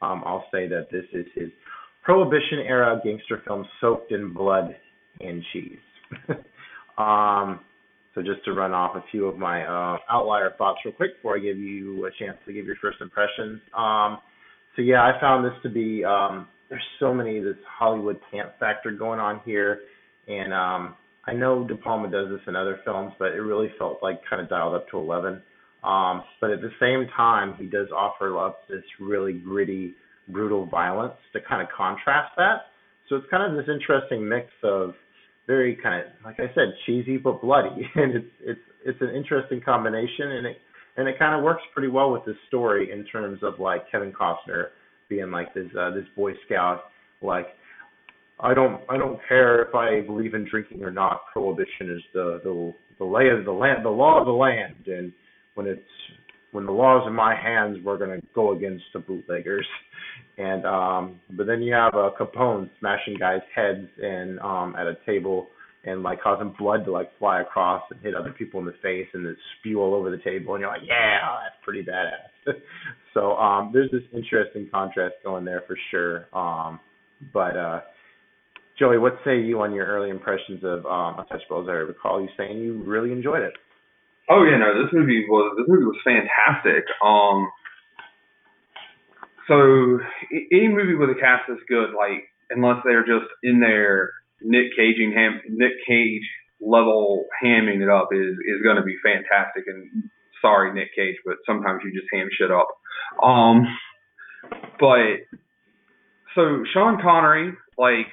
um, I'll say that this is his Prohibition era gangster film soaked in blood and cheese. Um, so just to run off a few of my uh, outlier thoughts real quick before I give you a chance to give your first impressions. Um, so yeah, I found this to be um, there's so many this Hollywood camp factor going on here, and um, I know De Palma does this in other films, but it really felt like kind of dialed up to 11. Um, but at the same time, he does offer up this really gritty, brutal violence to kind of contrast that. So it's kind of this interesting mix of very kind of like I said, cheesy but bloody, and it's it's it's an interesting combination, and it and it kind of works pretty well with this story in terms of like Kevin Costner being like this uh, this Boy Scout, like I don't I don't care if I believe in drinking or not. Prohibition is the the the lay of the land, the law of the land, and when it's when the law's in my hands, we're gonna go against the bootleggers. And um, but then you have uh, Capone smashing guys' heads and um, at a table and like causing blood to like fly across and hit other people in the face and then spew all over the table, and you're like, yeah, that's pretty badass. so um, there's this interesting contrast going there for sure. Um, but uh, Joey, what say you on your early impressions of um, Untouchables? I recall you saying you really enjoyed it. Oh yeah, no, this movie was this movie was fantastic. Um, so any movie with a cast that's good, like unless they're just in there Nick Caging ham Nick Cage level hamming it up is is going to be fantastic. And sorry, Nick Cage, but sometimes you just ham shit up. Um, but so Sean Connery, like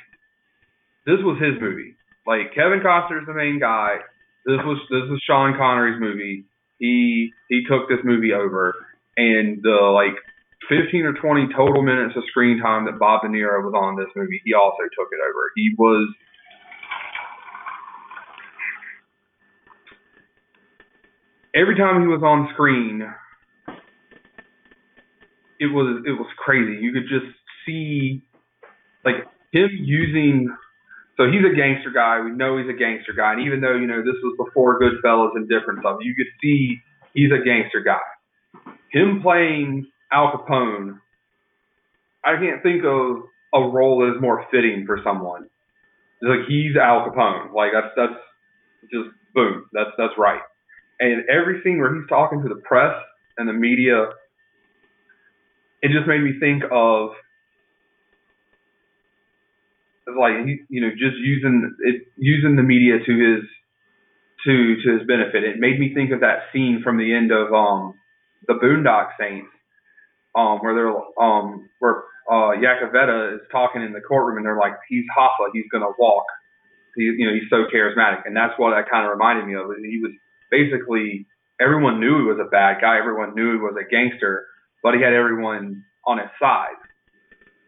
this was his movie. Like Kevin Costner's the main guy. This was this was Sean Connery's movie. He he took this movie over, and the like 15 or 20 total minutes of screen time that Bob De Niro was on this movie, he also took it over. He was every time he was on screen, it was it was crazy. You could just see like him using so he's a gangster guy. We know he's a gangster guy. And even though, you know, this was before Goodfellas and different stuff, you could see he's a gangster guy. Him playing Al Capone, I can't think of a role that is more fitting for someone. It's like he's Al Capone. Like that's that's just boom. That's that's right. And every scene where he's talking to the press and the media, it just made me think of like you know just using it using the media to his to to his benefit. It made me think of that scene from the end of um the Boondock Saints, um where they're um where uh Yakavetta is talking in the courtroom and they're like he's Hoffa, he's gonna walk. He you know he's so charismatic and that's what that kind of reminded me of. He was basically everyone knew he was a bad guy, everyone knew he was a gangster, but he had everyone on his side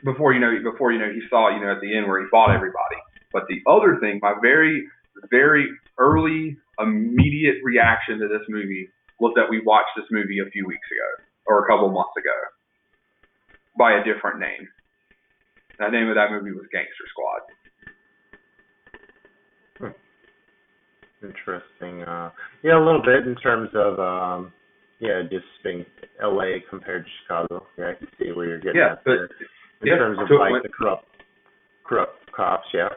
before you know before you know he saw you know at the end where he fought everybody. But the other thing, my very very early immediate reaction to this movie was that we watched this movie a few weeks ago or a couple months ago by a different name. The name of that movie was Gangster Squad. Hmm. Interesting. Uh, yeah, a little bit in terms of um, yeah, just being L.A. compared to Chicago. Yeah, I can see where you're getting yeah, at there. In yeah, terms of like the corrupt corrupt cops, yeah.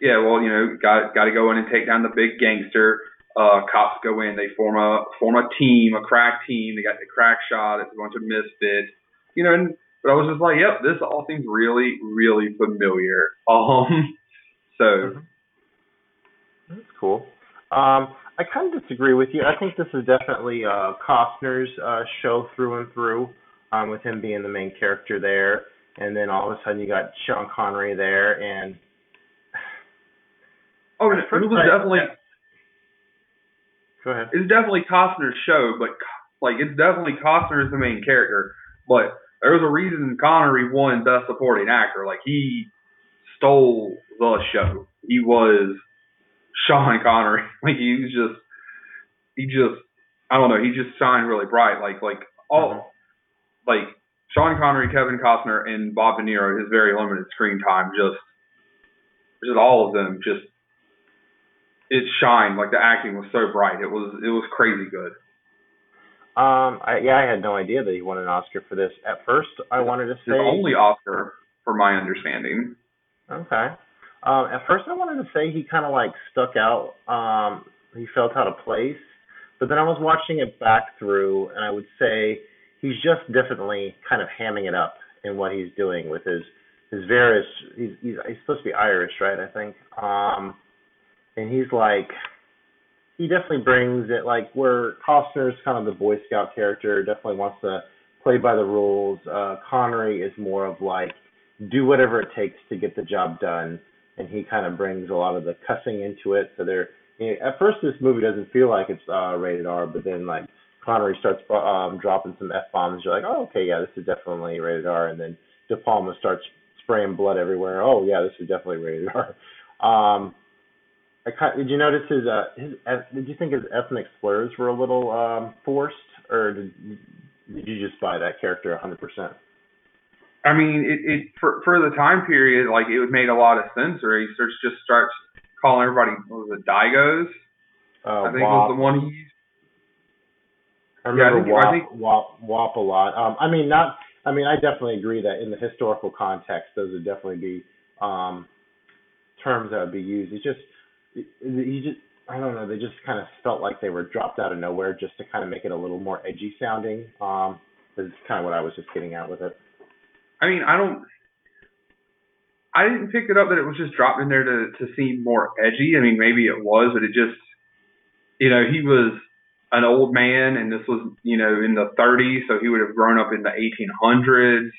Yeah, well, you know, got got to go in and take down the big gangster. Uh, cops go in, they form a form a team, a crack team. They got the crack shot. It's a bunch of misfits, you know. And but I was just like, yep, this all seems really, really familiar. Um, so mm-hmm. that's cool. Um, I kind of disagree with you. I think this is definitely uh, Costner's uh, show through and through um, with him being the main character there, and then all of a sudden you got Sean Connery there, and oh, it was definitely. Go ahead. It's definitely Costner's show, but like it's definitely Costner is the main character, but there was a reason Connery won Best Supporting Actor. Like he stole the show. He was Sean Connery. Like he was just, he just, I don't know. He just shined really bright. Like like all, mm-hmm like Sean Connery, Kevin Costner, and Bob De Niro, his very limited screen time, just just all of them, just it shined. Like the acting was so bright, it was it was crazy good. Um, I, yeah, I had no idea that he won an Oscar for this. At first, I wanted to say his only Oscar, for my understanding. Okay. Um, at first, I wanted to say he kind of like stuck out. Um, he felt out of place, but then I was watching it back through, and I would say he's just definitely kind of hamming it up in what he's doing with his his various. He's he's, he's supposed to be Irish, right? I think. Um, and he's like he definitely brings it like where Costner's kind of the Boy Scout character, definitely wants to play by the rules. Uh Connery is more of like do whatever it takes to get the job done and he kind of brings a lot of the cussing into it. So they're at first this movie doesn't feel like it's uh rated R, but then like Connery starts um dropping some F bombs, you're like, Oh, okay, yeah, this is definitely rated R and then De Palma starts spraying blood everywhere. Oh yeah, this is definitely rated R. Um I kind, did you notice his uh his did you think his ethnic slurs were a little um forced or did did you just buy that character 100%? I mean, it, it for for the time period, like it made a lot of sense. Or he starts just starts calling everybody what was it Dagos? Uh, I think WAP. was the one he used. I Yeah, I remember think- I WAP, think- WAP, WAP a lot. Um, I mean, not. I mean, I definitely agree that in the historical context, those would definitely be um, terms that would be used. It's just, it, it- you just, I don't know. They just kind of felt like they were dropped out of nowhere, just to kind of make it a little more edgy sounding. Um, is kind of what I was just getting at with it. I mean, I don't. I didn't pick it up that it was just dropped in there to to seem more edgy. I mean, maybe it was, but it just, you know, he was an old man, and this was, you know, in the 30s, so he would have grown up in the 1800s,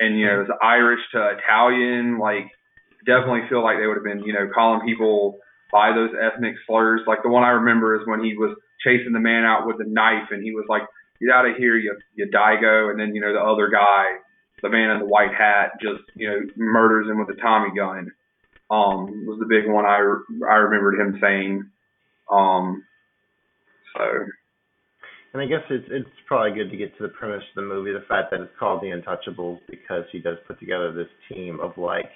and you know, it was Irish to Italian. Like, definitely feel like they would have been, you know, calling people by those ethnic slurs. Like the one I remember is when he was chasing the man out with a knife, and he was like, "Get out of here, you you Dago!" And then you know the other guy the man in the white hat just you know murders him with a Tommy gun. Um, was the big one I I remembered him saying. Um, so And I guess it's it's probably good to get to the premise of the movie, the fact that it's called The Untouchables, because he does put together this team of like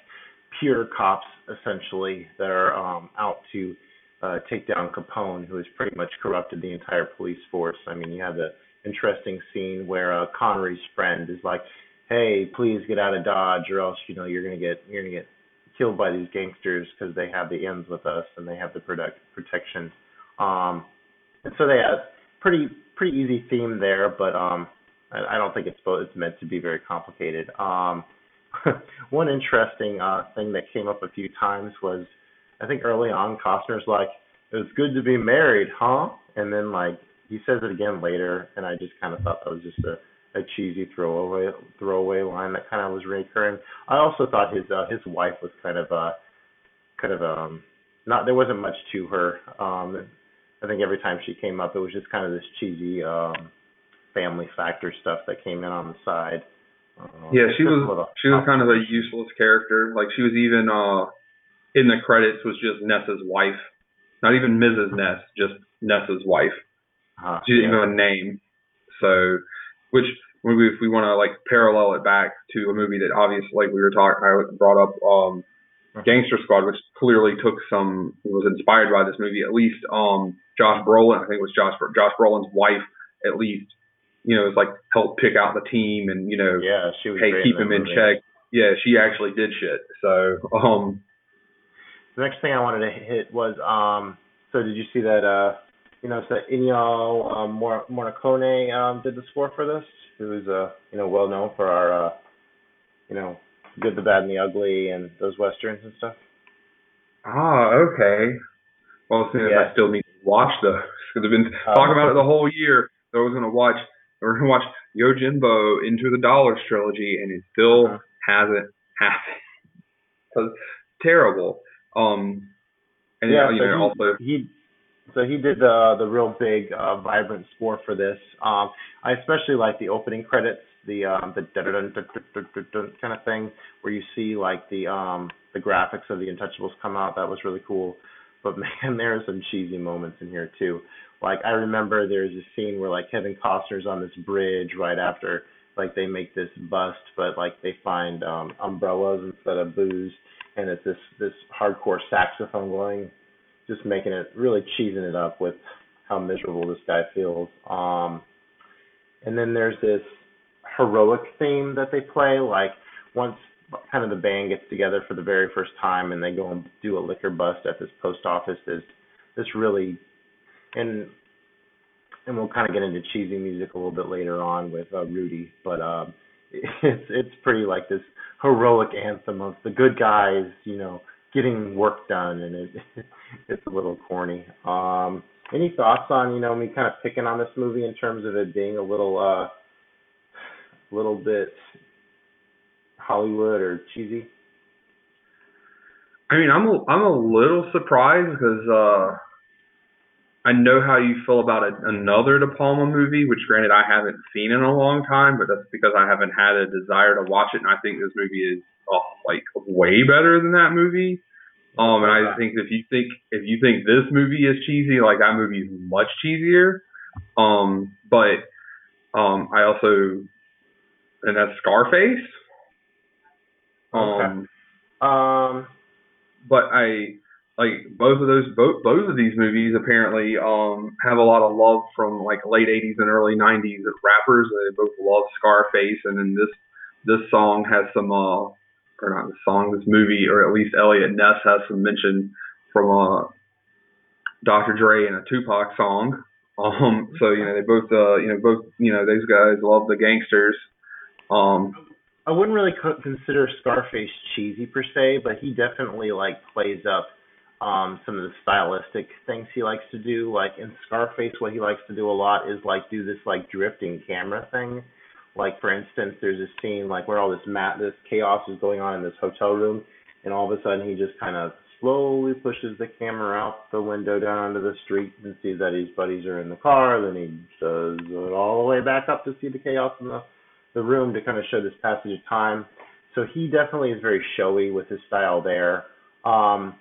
pure cops essentially that are um out to uh take down Capone, who has pretty much corrupted the entire police force. I mean, you have the interesting scene where uh Connery's friend is like, "Hey, please get out of Dodge, or else you know you're gonna get you're gonna get killed by these gangsters because they have the ends with us and they have the product protection." Um, and so they have pretty pretty easy theme there, but um, I, I don't think it's it's meant to be very complicated. Um, one interesting uh thing that came up a few times was I think early on Costner's like, "It was good to be married, huh?" And then like he says it again later, and I just kind of thought that was just a a cheesy throwaway throwaway line that kind of was recurring. I also thought his uh, his wife was kind of uh kind of um not there wasn't much to her. Um I think every time she came up it was just kind of this cheesy um family factor stuff that came in on the side. Um, yeah, she was little- she was kind of a useless character. Like she was even uh in the credits was just Ness's wife, not even Mrs. Ness, just Ness's wife. uh, She didn't yeah. even have a name. So, which if we want to like parallel it back to a movie that obviously, like we were talking, I brought up um, Gangster Squad, which clearly took some was inspired by this movie. At least um, Josh Brolin, I think it was Josh Josh Brolin's wife, at least you know, was like helped pick out the team and you know, Yeah, she was hey, keep in him that in movie. check. Yeah, she actually did shit. So, um, The next thing I wanted to hit was um so did you see that uh you know so Ennio um Mor- Morricone um did the score for this? Who is uh you know well known for our uh you know Good the Bad and the Ugly and those westerns and stuff. ah, okay. Well, seeing Yeah. I still need watch those, because I've been Um, talking about it the whole year. So I was gonna watch. We're gonna watch Yojimbo Into the Dollars trilogy, and it still Uh-huh. hasn't happened. Cause terrible. Um, and yeah, you so know, he, also he so he did the the real big uh vibrant score for this. Um I especially like the opening credits, the um the kind of thing where you see like the um the graphics of the Untouchables come out. That was really cool. But man, there are some cheesy moments in here too. Like I remember there's a scene where like Kevin Costner's on this bridge right after like they make this bust, but like they find um umbrellas instead of booze, and it's this this hardcore saxophone going, just making it really cheesing it up with how miserable this guy feels. Um, and then there's this heroic theme that they play, like once kind of the band gets together for the very first time and they go and do a liquor bust at this post office. There's this really and and we'll kind of get into cheesy music a little bit later on with uh, Rudy, but um, it's it's pretty like this heroic anthem of the good guys, you know, getting work done, and it it's a little corny. Um, any thoughts on you know me kind of picking on this movie in terms of it being a little uh, little bit Hollywood or cheesy? I mean, I'm a, I'm a little surprised because uh, I know how you feel about a, another De Palma movie, which granted I haven't seen in a long time, but that's because I haven't had a desire to watch it, and I think this movie is oh, like way better than that movie. Um, and I think if you think if you think this movie is cheesy, like that movie is much cheesier. Um, but um, I also and that's Scarface. Um, okay. um, but I like both of those both both of these movies apparently um have a lot of love from like late 80s and early 90s rappers they both love Scarface and then this this song has some uh or not the song this movie or at least Eliot Ness has some mention from uh Dr. Dre and a Tupac song um so you know they both uh you know both you know those guys love the gangsters um I wouldn't really consider Scarface cheesy per se, but he definitely like plays up um some of the stylistic things he likes to do. Like in Scarface, what he likes to do a lot is like do this like drifting camera thing. Like for instance, there's a scene like where all this mat this chaos is going on in this hotel room, and all of a sudden he just kind of slowly pushes the camera out the window down onto the street and sees that his buddies are in the car. Then he does it all the way back up to see the chaos in the the room to kind of show this passage of time. So he definitely is very showy with his style there. Um,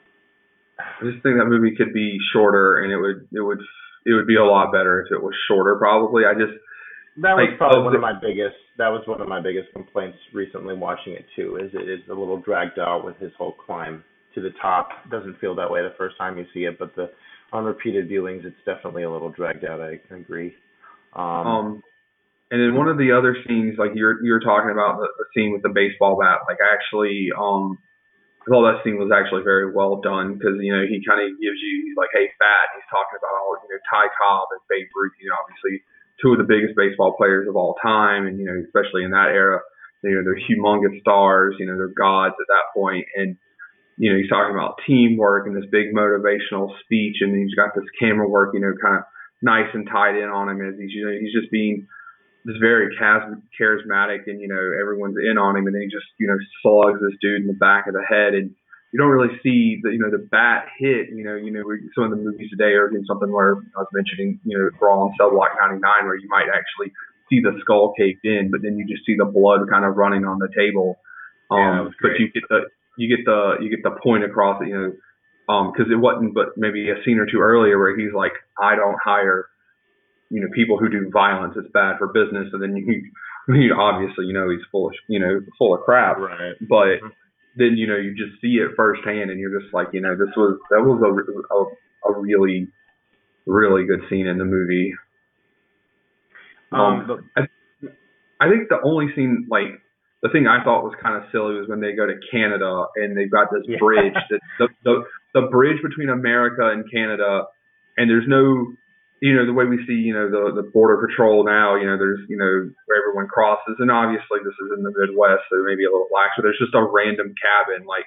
I just think that movie could be shorter, and it would it would it would be a lot better if it was shorter. Probably, I just that was like, probably one the, of my biggest. That was one of my biggest complaints recently watching it too. Is it is a little dragged out with his whole climb to the top. It doesn't feel that way the first time you see it, but the on repeated viewings, it's definitely a little dragged out. I agree. Um, um and then one of the other scenes, like you're you're talking about the, the scene with the baseball bat, like actually, um, I thought that scene was actually very well done because you know he kind of gives you like, hey, fat. He's talking about all you know Ty Cobb and Babe Ruth. You know, obviously two of the biggest baseball players of all time, and you know especially in that era, you know they're humongous stars. You know they're gods at that point, and you know he's talking about teamwork and this big motivational speech, and he's got this camera work, you know, kind of nice and tied in on him as he's you know he's just being just very charismatic and you know everyone's in on him and then he just you know slugs this dude in the back of the head and you don't really see the you know the bat hit you know you know some of the movies today are doing something where I was mentioning you know Brawl in Cell Block 99 where you might actually see the skull caved in but then you just see the blood kind of running on the table. Um yeah, but you get the you get the you get the point across it you know um because it wasn't but maybe a scene or two earlier where he's like I don't hire you know people who do violence it's bad for business and then you, you obviously you know he's full of you know full of crap right but mm-hmm. then you know you just see it firsthand and you're just like you know this was that was a, a, a really really good scene in the movie um, um I, I think the only scene like the thing I thought was kind of silly was when they go to Canada and they've got this yeah. bridge that the, the the bridge between America and Canada and there's no you know, the way we see, you know, the, the border patrol now, you know, there's, you know, where everyone crosses. And obviously this is in the Midwest, so maybe a little lax, but there's just a random cabin like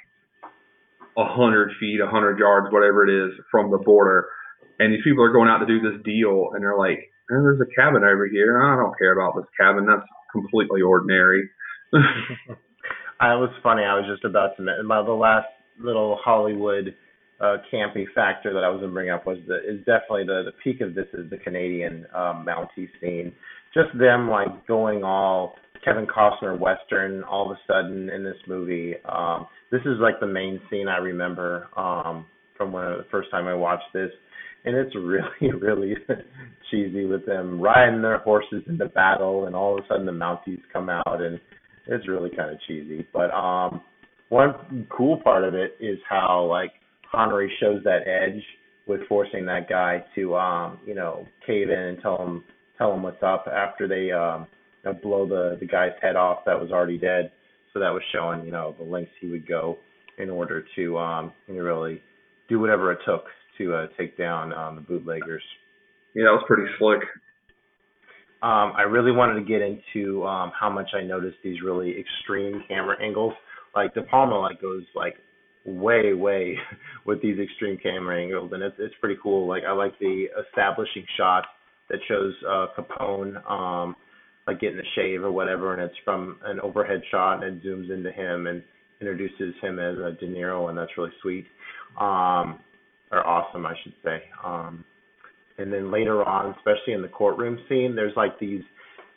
a hundred feet, a hundred yards, whatever it is from the border. And these people are going out to do this deal and they're like, oh, there's a cabin over here. I don't care about this cabin. That's completely ordinary. I was funny. I was just about to about the last little Hollywood uh, campy factor that I was going to bring up was the is definitely the the peak of this is the Canadian um, Mountie scene. Just them like going all Kevin Costner Western all of a sudden in this movie. Um, this is like the main scene I remember um, from when the first time I watched this, and it's really really cheesy with them riding their horses into battle, and all of a sudden the Mounties come out, and it's really kind of cheesy. But um, one cool part of it is how like Connery shows that edge with forcing that guy to um, you know, cave in and tell him tell him what's up after they um blow the the guy's head off that was already dead. So so that was showing you know the lengths he would go in order to um, you know, really do whatever it took to uh, take down um, the bootleggers. Yeah, that was pretty slick. Um, I really wanted to get into um, how much I noticed these really extreme camera angles. Like De Palma, like goes like way, way with these extreme camera angles, and it's it's pretty cool. Like I like the establishing shot that shows uh, Capone um, like getting a shave or whatever, and it's from an overhead shot and it zooms into him and introduces him as a De Niro, and that's really sweet, um, or awesome, I should say. Um, and then later on, especially in the courtroom scene, there's like these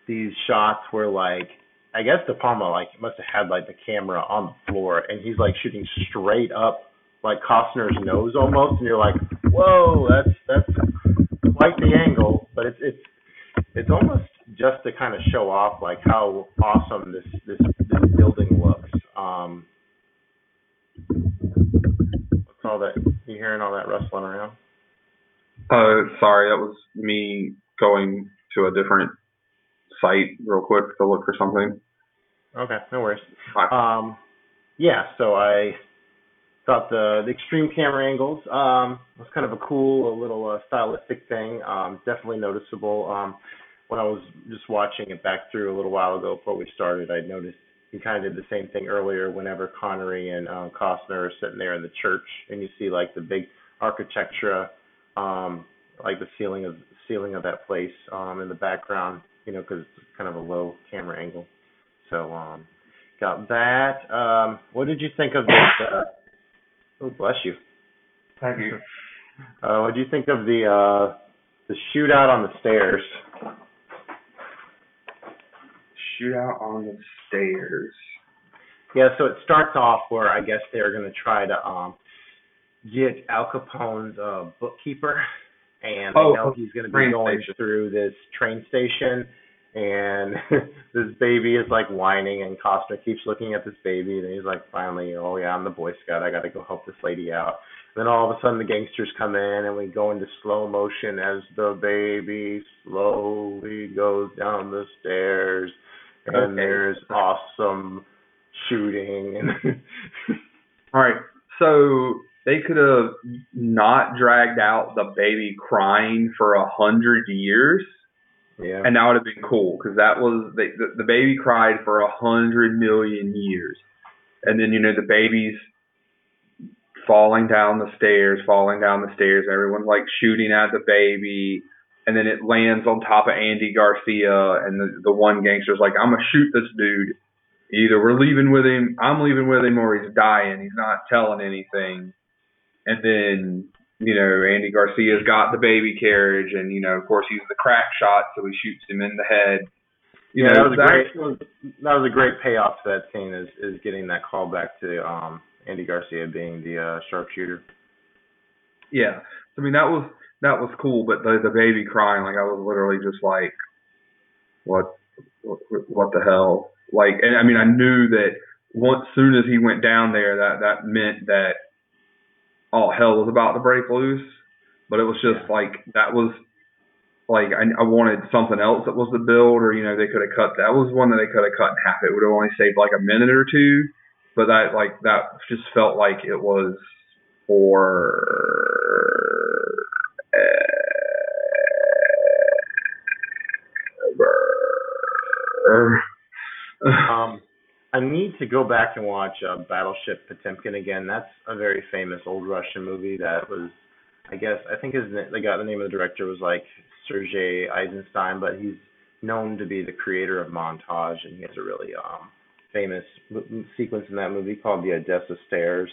these shots where like I guess De Palma like must have had like the camera on the floor and he's like shooting straight up like Costner's nose almost and you're like, Whoa, that's that's quite the angle. But it's it's it's almost just to kind of show off like how awesome this this this building looks. Um what's all that you hearing all that rustling around? Uh, sorry, that was me going to a different site real quick to look for something. Okay, no worries. Hi. Um, yeah, so I thought the the extreme camera angles um, was kind of a cool, a little uh, stylistic thing. Um, definitely noticeable. Um, when I was just watching it back through a little while ago before we started, I noticed he kind of did the same thing earlier. Whenever Connery and uh, Costner are sitting there in the church, and you see like the big architecture um, like the ceiling of ceiling of that place um, in the background, you know, because it's kind of a low camera angle. So um, got that. Um, what did you think of this? Uh, oh, bless you. Thank you. Uh, what do you think of the uh, the shootout on the stairs? Shootout on the stairs. Yeah, so it starts off where I guess they're going to try to um, get Al Capone's uh, bookkeeper, and Oh, know he's going to be going station. through this train station, and this baby is like whining, and Costner keeps looking at this baby, and he's like, finally, oh yeah, I'm the Boy Scout, I got to go help this lady out. And Then all of a sudden the gangsters come in, and we go into slow motion as the baby slowly goes down the stairs, and Okay. there's awesome shooting and. All right. So they could have not dragged out the baby crying for a hundred years, Yeah. and that would have been cool because that was the, the the baby cried for a hundred million years, and then you know the baby's falling down the stairs, falling down the stairs. Everyone's like shooting at the baby, and then it lands on top of Andy Garcia, and the the one gangster's like, "I'm gonna shoot this dude." Either we're leaving with him, I'm leaving with him, or he's dying. He's not telling anything. And then, you know, Andy Garcia's got the baby carriage, and you know, of course, he's the crack shot, so he shoots him in the head. You yeah, know, that was a great that was a great payoff to that scene is is getting that call back to um Andy Garcia being the uh sharpshooter. Yeah, I mean that was that was cool, but the the baby crying, like I was literally just like, what, what, what the hell? Like, and I mean, I knew that once soon as he went down there, that that meant that all hell was about to break loose. But it was just like that was like I, I wanted something else that was the build, or you know, they could have cut that was one that they could have cut in half. It would have only saved like a minute or two, but that like that just felt like it was for ever. Um I need to go back and watch uh, Battleship Potemkin again. That's a very famous old Russian movie that was I guess I think his they got the name of the director was like Sergei Eisenstein, but he's known to be the creator of Montage, and he has a really um famous sequence in that movie called the Odessa Stairs.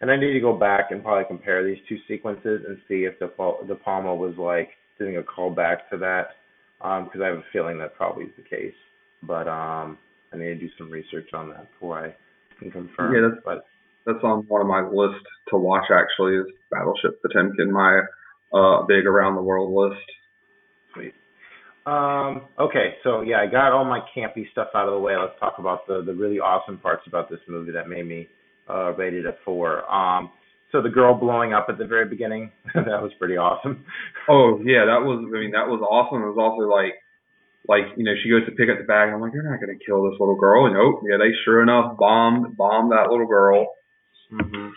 And I need to go back and probably compare these two sequences and see if Pal- De Palma was like doing a callback to that, because I have a feeling that probably is the case. But um, I need to do some research on that before I can confirm. Yeah, that's- but That's on one of my list to watch. Actually, is Battleship Potemkin, my uh, big around the world list. Sweet. Um, okay, so yeah, I got all my campy stuff out of the way. Let's talk about the the really awesome parts about this movie that made me uh rated it four. Um so the girl blowing up at the very beginning, that was pretty awesome. Oh yeah, that was. I mean, that was awesome. It was also like like you know she goes to pick up the bag and I'm like you're not gonna kill this little girl and oh yeah they sure enough bombed bombed that little girl. Mhm.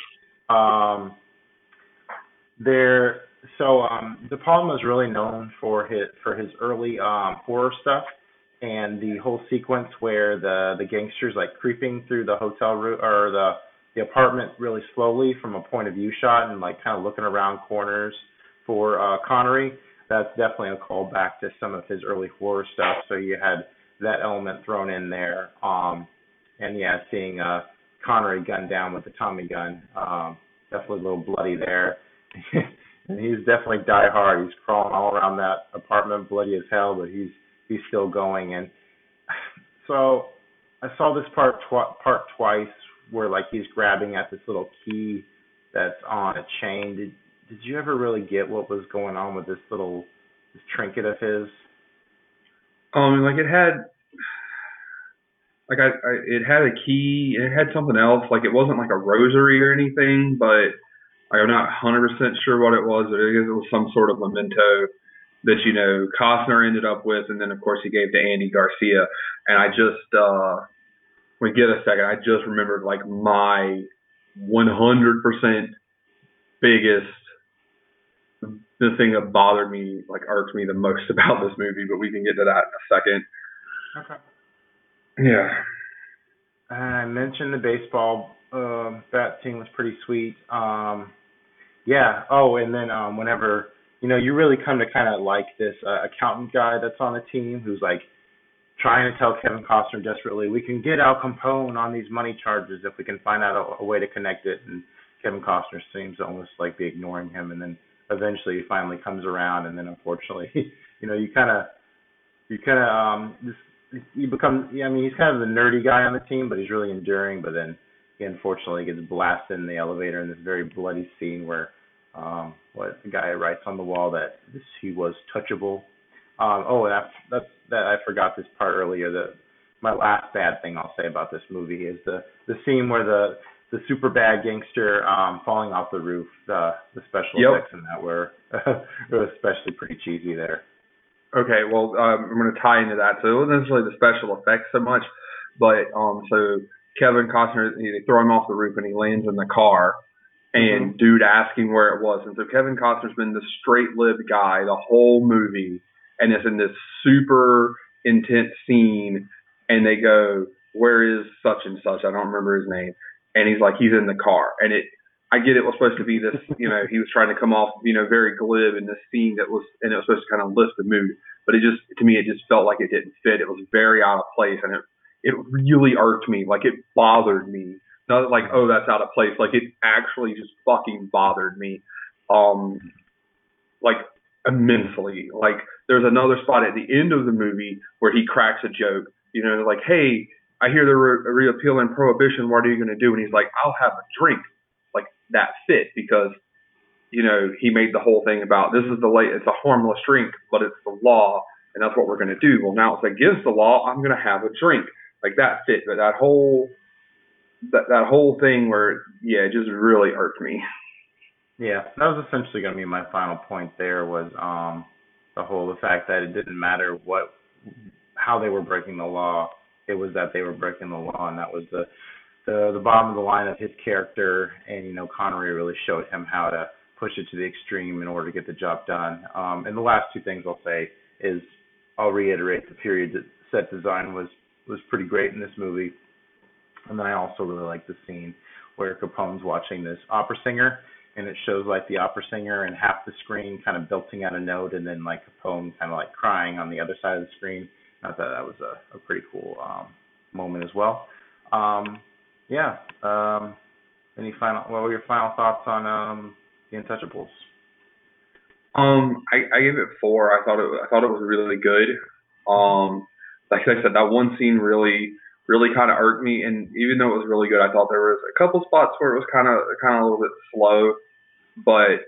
Um, there. So um, De Palma is really known for his for his early um, horror stuff, and the whole sequence where the the gangsters like creeping through the hotel room or the the apartment really slowly from a point of view shot and like kind of looking around corners for uh, Connery. That's definitely a callback to some of his early horror stuff. So you had that element thrown in there. Um, and yeah, seeing uh, Connery gunned down with the Tommy gun, um, definitely a little bloody there. and he's definitely die hard. He's crawling all around that apartment, bloody as hell, but he's he's still going. And so I saw this part tw- part twice where like he's grabbing at this little key that's on a chain. Did did you ever really get what was going on with this little this trinket of his? Um, like it had, like I, I it had a key. It had something else. Like it wasn't like a rosary or anything, but I'm not 100% sure what it was. It was some sort of memento that you know Costner ended up with, and then of course he gave to Andy Garcia. And I just, uh, we get a second, I just remembered like my 100% biggest the thing that bothered me, like irked me the most about this movie, but we can get to that in a second. Okay. Yeah. I mentioned the baseball uh, bat scene was pretty sweet. Um, yeah. Oh, and then um, whenever you know you really come to kind of like this uh, accountant guy that's on the team who's like trying to tell Kevin Costner desperately, we can get Al Capone on these money charges if we can find out a, a way to connect it. And Kevin Costner seems to almost like be ignoring him, and then eventually finally comes around, and then unfortunately, you know, you kind of, you kind of, um, just you become. Yeah, I mean, he's kind of the nerdy guy on the team, but he's really enduring. But then he unfortunately gets blasted in the elevator in this very bloody scene where, um, what the guy writes on the wall that this, he was touchable. Um, oh, that that's that I forgot this part earlier. That my last bad thing I'll say about this movie is the the scene where the the super bad gangster um falling off the roof. The the special Yep. effects in that were were especially pretty cheesy there. Okay, well, um, I'm going to tie into that. So it wasn't necessarily the special effects so much, but um, so Kevin Costner, they throw him off the roof and he lands in the car, and dude asking where it was. And so Kevin Costner's been the straight-lived guy the whole movie, and it's in this super intense scene, and they go, "Where is such and such?" I don't remember his name, and he's like, "He's in the car," and it. I get it was supposed to be this, you know, he was trying to come off, you know, very glib in this scene that was, and it was supposed to kind of lift the mood. But it just, to me, it just felt like it didn't fit. It was very out of place, and it, it really irked me. Like it bothered me. Not like, oh, that's out of place. Like it actually just fucking bothered me, um, like immensely. Like there's another spot at the end of the movie where he cracks a joke. You know, like, hey, I hear they're re- repealing prohibition. What are you going to do? And he's like, I'll have a drink. Like that fit because, you know, he made the whole thing about this is the late, it's a harmless drink, but it's the law, and that's what we're going to do. Well, now it's against the law. I'm going to have a drink. Like that fit, but that whole that that whole thing where yeah, it just really irked me. Yeah, that was essentially going to be my final point. There was um the whole the fact that it didn't matter what how they were breaking the law. It was that they were breaking the law, and that was the the the bottom of the line of his character. And you know, Connery really showed him how to push it to the extreme in order to get the job done. Um, and the last two things I'll say is I'll reiterate the period that set design was was pretty great in this movie. And then I also really like the scene where Capone's watching this opera singer and it shows like the opera singer and half the screen kind of belting out a note and then like Capone kind of like crying on the other side of the screen. I thought that was a, a pretty cool um moment as well. Um yeah. Um any final what were your final thoughts on um the Untouchables? Um, I, I gave it four. I thought it I thought it was really good. Um, like I said, that one scene really really kind of irked me, and even though it was really good, I thought there was a couple spots where it was kind of kind of a little bit slow, but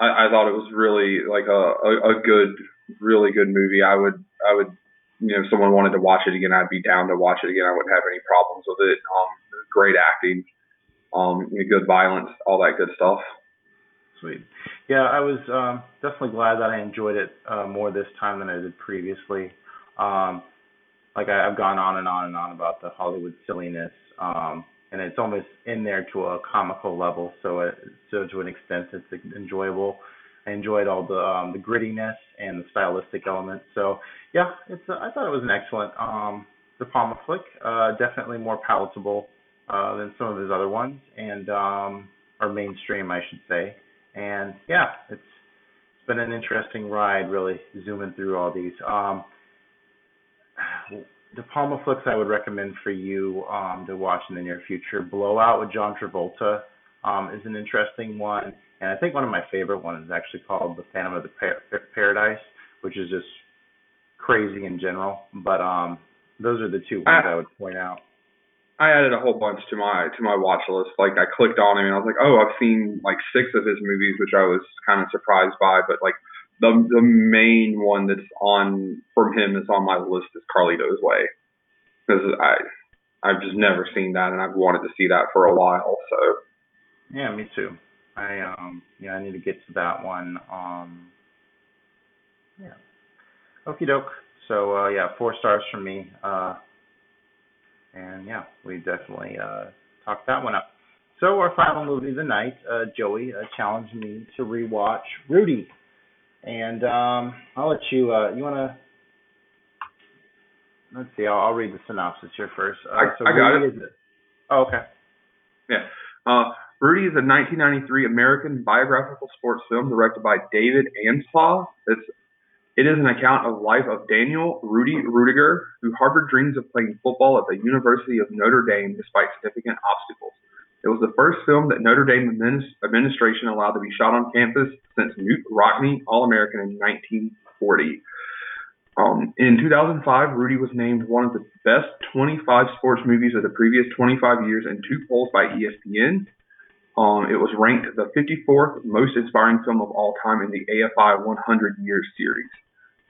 I, I thought it was really like a, a a good, really good movie. I would I would you know if someone wanted to watch it again, I'd be down to watch it again. I wouldn't have any problems with it. Um, great acting, um, good violence, all that good stuff. Sweet. Yeah, I was um, definitely glad that I enjoyed it uh, more this time than I did previously. Um, like I, I've gone on and on and on about the Hollywood silliness, um, and it's almost in there to a comical level. So it, so to an extent, it's enjoyable. I enjoyed all the um, the grittiness and the stylistic elements. So yeah, it's a, I thought it was an excellent um, De Palma flick. Uh, definitely more palatable uh, than some of his other ones, and um, or mainstream, I should say. And yeah, it's it's been an interesting ride, really zooming through all these. Um, De Palma flicks I would recommend for you um, to watch in the near future. Blowout with John Travolta um, is an interesting one, and I think one of my favorite ones is actually called The Phantom of the Par- Paradise, which is just crazy in general. But um, those are the two ones I, I would point out. I added a whole bunch to my to my watch list. Like I clicked on him and I was like, oh, I've seen like six of his movies, which I was kind of surprised by. But like the the main one that's on from him that's on my list is Carlito's Way because I I've just never seen that and I've wanted to see that for a while. So yeah, me too. I um yeah I need to get to that one. Um yeah. Okie doke. So uh yeah, four stars from me. Uh and yeah, we definitely uh talked that one up. So our final movie of the night, uh Joey uh, challenged me to rewatch Rudy. And um, I'll let you. Uh, you want to? Let's see. I'll, I'll, read the synopsis here first. Uh, I, so I got it. it. Oh, okay. Yeah. Uh, Rudy is a 1993 American biographical sports film directed by David Anspaugh. It's, it is an account of life of Daniel Rudy Ruettiger, who harbored dreams of playing football at the University of Notre Dame despite significant obstacles. It was the first film that Notre Dame administration allowed to be shot on campus since Knute Rockne All-American in 1940. Um, in 2005, Rudy was named one of the best 25 sports movies of the previous 25 years in two polls by ESPN. Um, it was ranked the 54th most inspiring film of all time in the AFI 100 Years series.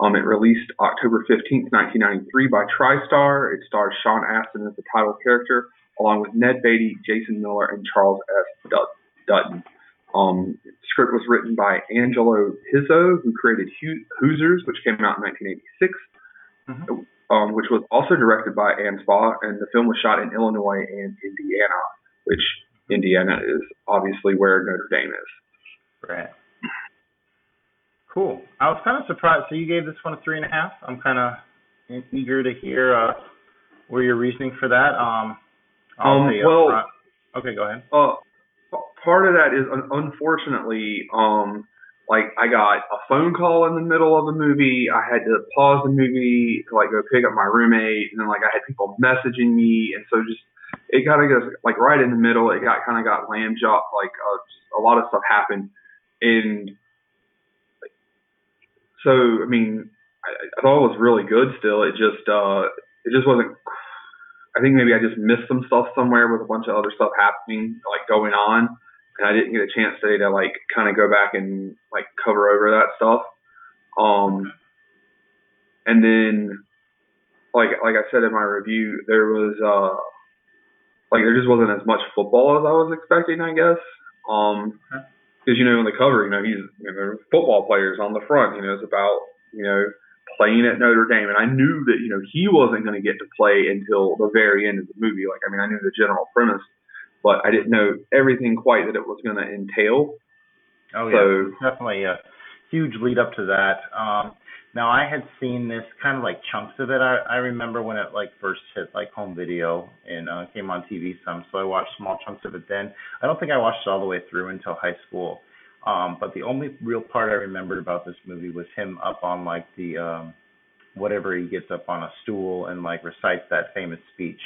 Um, it released October 15, 1993 by TriStar. It stars Sean Astin as the title character along with Ned Beatty, Jason Miller, and Charles S. Dutton. Um, the script was written by Angelo Pizzo, who created Hoosiers, which came out in 1986, mm-hmm. um, which was also directed by Anspaugh, and the film was shot in Illinois and Indiana, which Indiana is obviously where Notre Dame is. Right. Cool. I was kind of surprised. So you gave this one a three and a half. I'm kind of eager to hear uh, where your reasoning for that. Um, um, well, okay, go ahead. Uh, part of that is unfortunately, um, like I got a phone call in the middle of the movie. I had to pause the movie to like go pick up my roommate, and then like I had people messaging me, and so just it kind of goes like right in the middle. It got kind of got lamb chopped. Like uh, a lot of stuff happened, and so I mean, I, I thought it was really good. Still, it just uh, it just wasn't I think maybe I just missed some stuff somewhere with a bunch of other stuff happening, like going on, and I didn't get a chance today to like kind of go back and like cover over that stuff. Um, and then, like like I said in my review, there was uh, like there just wasn't as much football as I was expecting, I guess. Um, because you know in the cover, you know he's you know football players on the front. You know it's about you know playing at Notre Dame, and I knew that you know he wasn't going to get to play until the very end of the movie. Like I mean, I knew the general premise, but I didn't know everything quite that it was going to entail. Oh yeah, so, definitely a huge lead up to that. Um, now I had seen this kind of like chunks of it. I, I remember when it like first hit like home video and uh, came on TV some, so I watched small chunks of it then. I don't think I watched it all the way through until high school. Um, but the only real part I remembered about this movie was him up on like the um whatever he gets up on a stool and like recites that famous speech.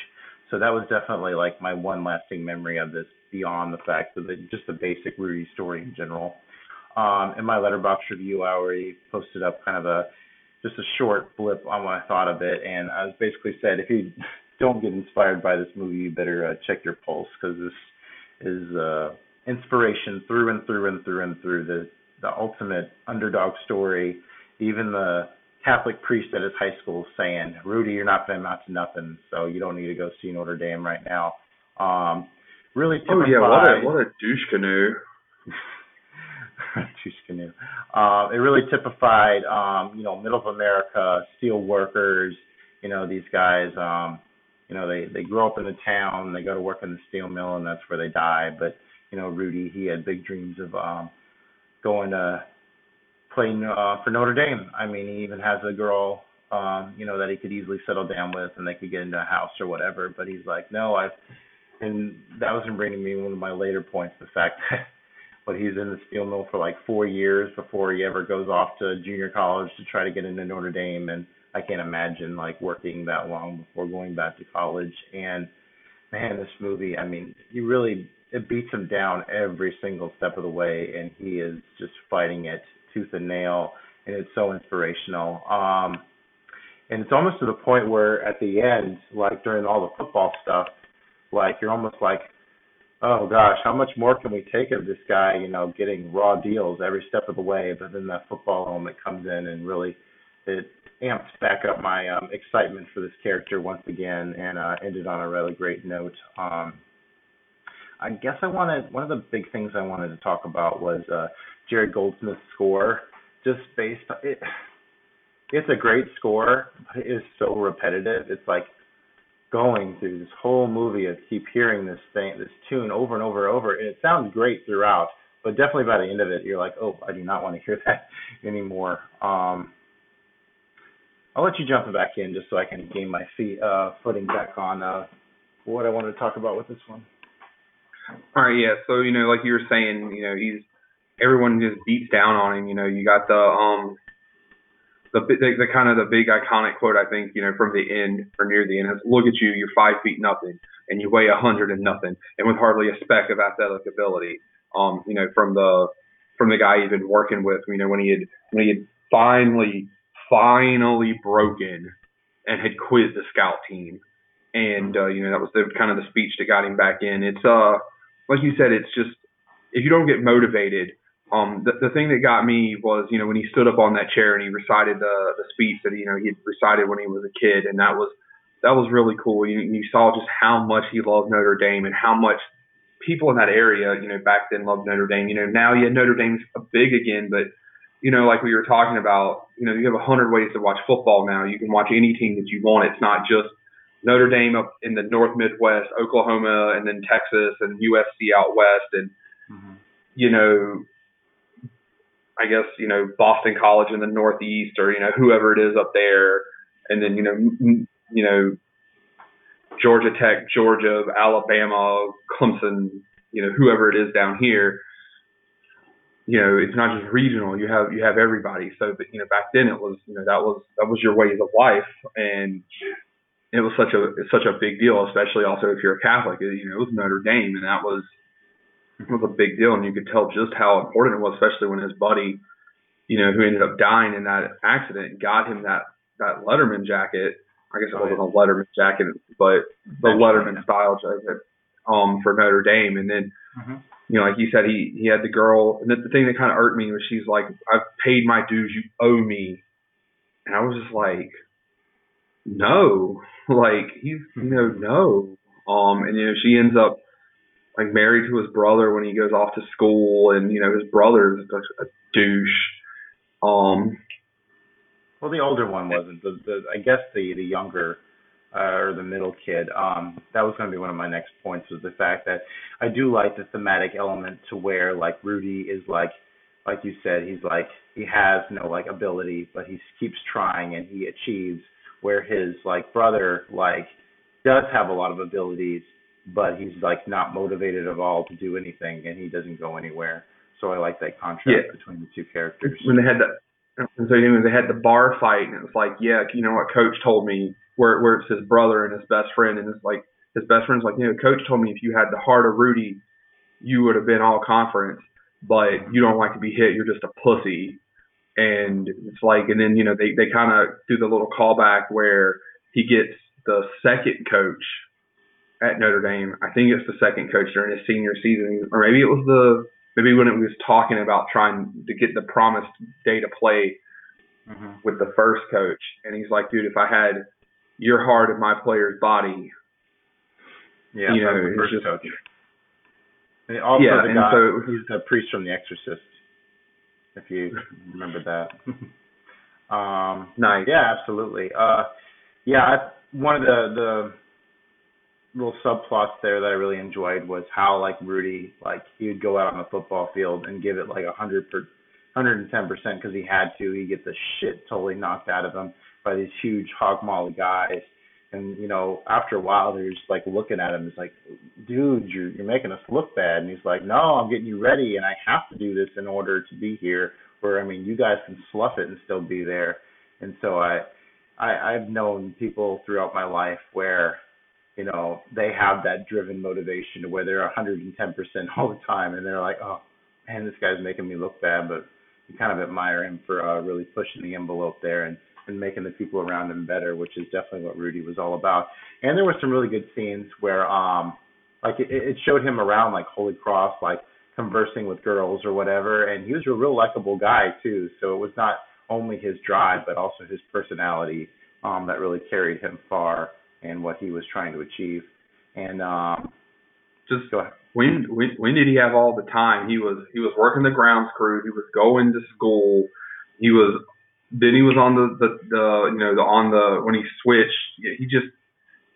So that was definitely like my one lasting memory of this beyond the fact of the, just the basic Rudy story in general. Um, in my Letterboxd review, I already posted up kind of a just a short blip on what I thought of it, and I was basically said if you don't get inspired by this movie, you better uh, check your pulse because this is uh, inspiration through and through and through and through. The the ultimate underdog story. Even the Catholic priest at his high school saying, "Rudy, you're not going to amount to nothing, so you don't need to go see Notre Dame right now." Um, really. Oh yeah, what a what a douche canoe. Tippecanoe. Uh, it really typified, um, you know, middle of America, steel workers. You know, these guys. Um, you know, they they grow up in the town, they go to work in the steel mill, and that's where they die. But you know, Rudy, he had big dreams of um, going to play uh, for Notre Dame. I mean, he even has a girl, um, you know, that he could easily settle down with, and they could get into a house or whatever. But he's like, no, I've, and that was bringing me one of my later points, the fact that. But he's in the steel mill for like four years before he ever goes off to junior college to try to get into Notre Dame, and I can't imagine like working that long before going back to college. And man, this movie, I mean, you really it beats him down every single step of the way, and he is just fighting it tooth and nail, and it's so inspirational. Um, and it's almost to the point where at the end, like during all the football stuff, like you're almost like, oh gosh, how much more can we take of this guy? You know, getting raw deals every step of the way, but then that football element comes in and really it amps back up my um, excitement for this character once again, and uh, ended on a really great note. Um, I guess I wanted one of the big things I wanted to talk about was uh, Jerry Goldsmith's score. Just based on it, it's a great score, but it is so repetitive. It's like going through this whole movie of keep hearing this thing, this tune over and over and over, and it sounds great throughout. But definitely by the end of it, you're like, oh, I do not want to hear that anymore. Um, I'll let you jump back in just so I can gain my feet uh, footing back on uh, what I wanted to talk about with this one. All right, yeah. So you know, like you were saying, you know, he's everyone just beats down on him. You know, you got the um the the, the kind of the big iconic quote I think you know from the end or near the end is look at you, you're five feet nothing, and you weigh a hundred and nothing, and with hardly a speck of athletic ability. Um, you know, from the from the guy he's been working with, you know, when he had when he had finally finally broken and had quit the scout team. And uh, you know that was the kind of the speech that got him back in. It's uh like you said, it's just if you don't get motivated. Um, the, the thing that got me was, you know, when he stood up on that chair and he recited the the speech that you know he recited when he was a kid, and that was that was really cool. You, you saw just how much he loved Notre Dame and how much people in that area, you know, back then loved Notre Dame. You know, now yeah, Notre Dame's big again, but you know, like we were talking about, you know, you have a hundred ways to watch football now. You can watch any team that you want. It's not just Notre Dame up in the North Midwest, Oklahoma, and then Texas and USC out west, and mm-hmm. you know, I guess you know Boston College in the Northeast, or you know whoever it is up there, and then you know, m- you know, Georgia Tech, Georgia, Alabama, Clemson, you know, whoever it is down here you know, it's not just regional. You have you have everybody. So, but you know, back then it was you know that was that was your ways of life, and it was such a such a big deal, especially also if you're a Catholic. You know, it was Notre Dame, and that was was a big deal, and you could tell just how important it was, especially when his buddy, you know, who ended up dying in that accident, got him that that Letterman jacket. I guess it wasn't a Letterman jacket, but the Letterman style jacket um for Notre Dame, and then. Mm-hmm. you know, like you said, he he had the girl, and the, the thing that kind of irked me was she's like, "I've paid my dues, you owe me," and I was just like, "No, like he's you know no," um, and you know she ends up like married to his brother when he goes off to school, and you know his brother's a, a douche. Um, well, the older one wasn't. The, the I guess the the younger uh, or the middle kid. Um, that was going to be one of my next points was the fact that I do like the thematic element to where like Rudy is like, like you said, he's like he has no like ability, but he keeps trying and he achieves. Where his like brother like does have a lot of abilities, but he's like not motivated at all to do anything, and he doesn't go anywhere. So I like that contrast yeah. between the two characters. When they had that, and so you know, they had the bar fight, and it was like, yeah, you know what, Coach told me where where it's his brother and his best friend, and it's like his best friend's like, you know, coach told me if you had the heart of Rudy, you would have been all conference, but you don't like to be hit. You're just a pussy. And it's like, and then you know they they kind of do the little callback where he gets the second coach at Notre Dame. I think it's the second coach during his senior season, or maybe it was the maybe when it was talking about trying to get the promised day to play mm-hmm. with the first coach. And he's like, dude, if I had your heart in my player's body. Yeah, you know, it's just, coach. And also yeah, the guy, so he's the priest from The Exorcist. if you remember that. um, nice. Yeah, absolutely. Uh, yeah, I, one of the the little subplots there that I really enjoyed was how like Rudy, like he would go out on the football field and give it like a hundred per, hundred and ten percent because he had to. He get the shit totally knocked out of him by these huge hog molly guys. And you know, after a while, they're just like looking at him. It's like, dude, you're you're making us look bad. And he's like, no, I'm getting you ready, and I have to do this in order to be here. Where I mean, you guys can slough it and still be there. And so I, I I've known people throughout my life where you know, they have that driven motivation to where they're 110% all the time, and they're like, oh man, this guy's making me look bad, but you kind of admire him for uh, really pushing the envelope there and and making the people around him better, which is definitely what Rudy was all about. And there were some really good scenes where, um, like it, it showed him around like Holy Cross, like conversing with girls or whatever, and he was a real likable guy too. So it was not only his drive, but also his personality um, that really carried him far and what he was trying to achieve. And um, just go ahead. When, when when did he have all the time? He was he was working the grounds crew. He was going to school. He was then he was on the the, the you know the on the when he switched. He just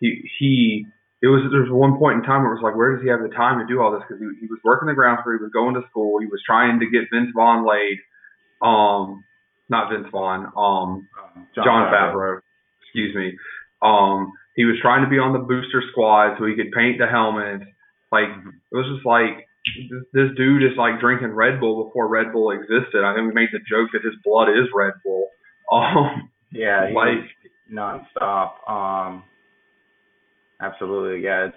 he he it was there was one point in time where it was like where does he have the time to do all this because he he was working the grounds crew. He was going to school. He was trying to get Vince Vaughn laid. Um, not Vince Vaughn. Um, John, Jon Favreau. Favreau. Excuse me. Um, he was trying to be on the booster squad so he could paint the helmet. Like it was just like this, dude is like drinking Red Bull before Red Bull existed. I think we made the joke that his blood is Red Bull. Um, yeah, he like nonstop. Um, absolutely, yeah. It's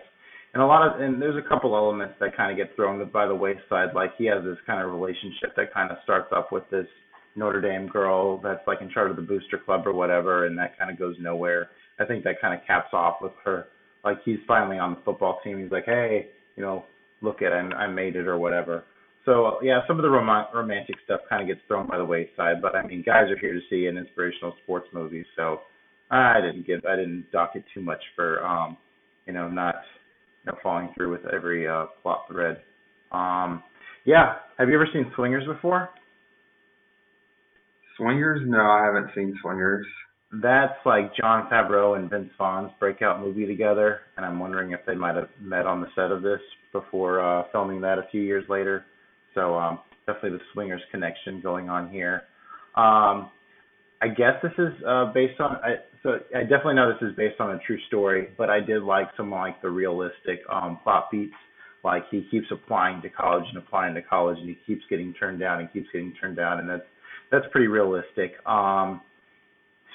and a lot of and there's a couple elements that kind of get thrown by the wayside. Like he has this kind of relationship that kind of starts off with this Notre Dame girl that's like in charge of the booster club or whatever, and that kind of goes nowhere. I think that kind of caps off with her. Like he's finally on the football team. He's like, hey, you know, look at I, I made it or whatever. So yeah, some of the rom- romantic stuff kind of gets thrown by the wayside. But I mean, guys are here to see an inspirational sports movie, so I didn't give I didn't dock it too much for um, you know, not you know following through with every uh, plot thread. Um, yeah, have you ever seen Swingers before? Swingers? No, I haven't seen Swingers that's like Jon Favreau and Vince Vaughn's breakout movie together, and I'm wondering if they might have met on the set of this before uh, filming that a few years later. So um, definitely the swingers connection going on here. Um, I guess this is uh, based on. I, so I definitely know this is based on a true story, but I did like some like the realistic um, plot beats. Like he keeps applying to college and applying to college, and he keeps getting turned down and keeps getting turned down, and that's that's pretty realistic. Um,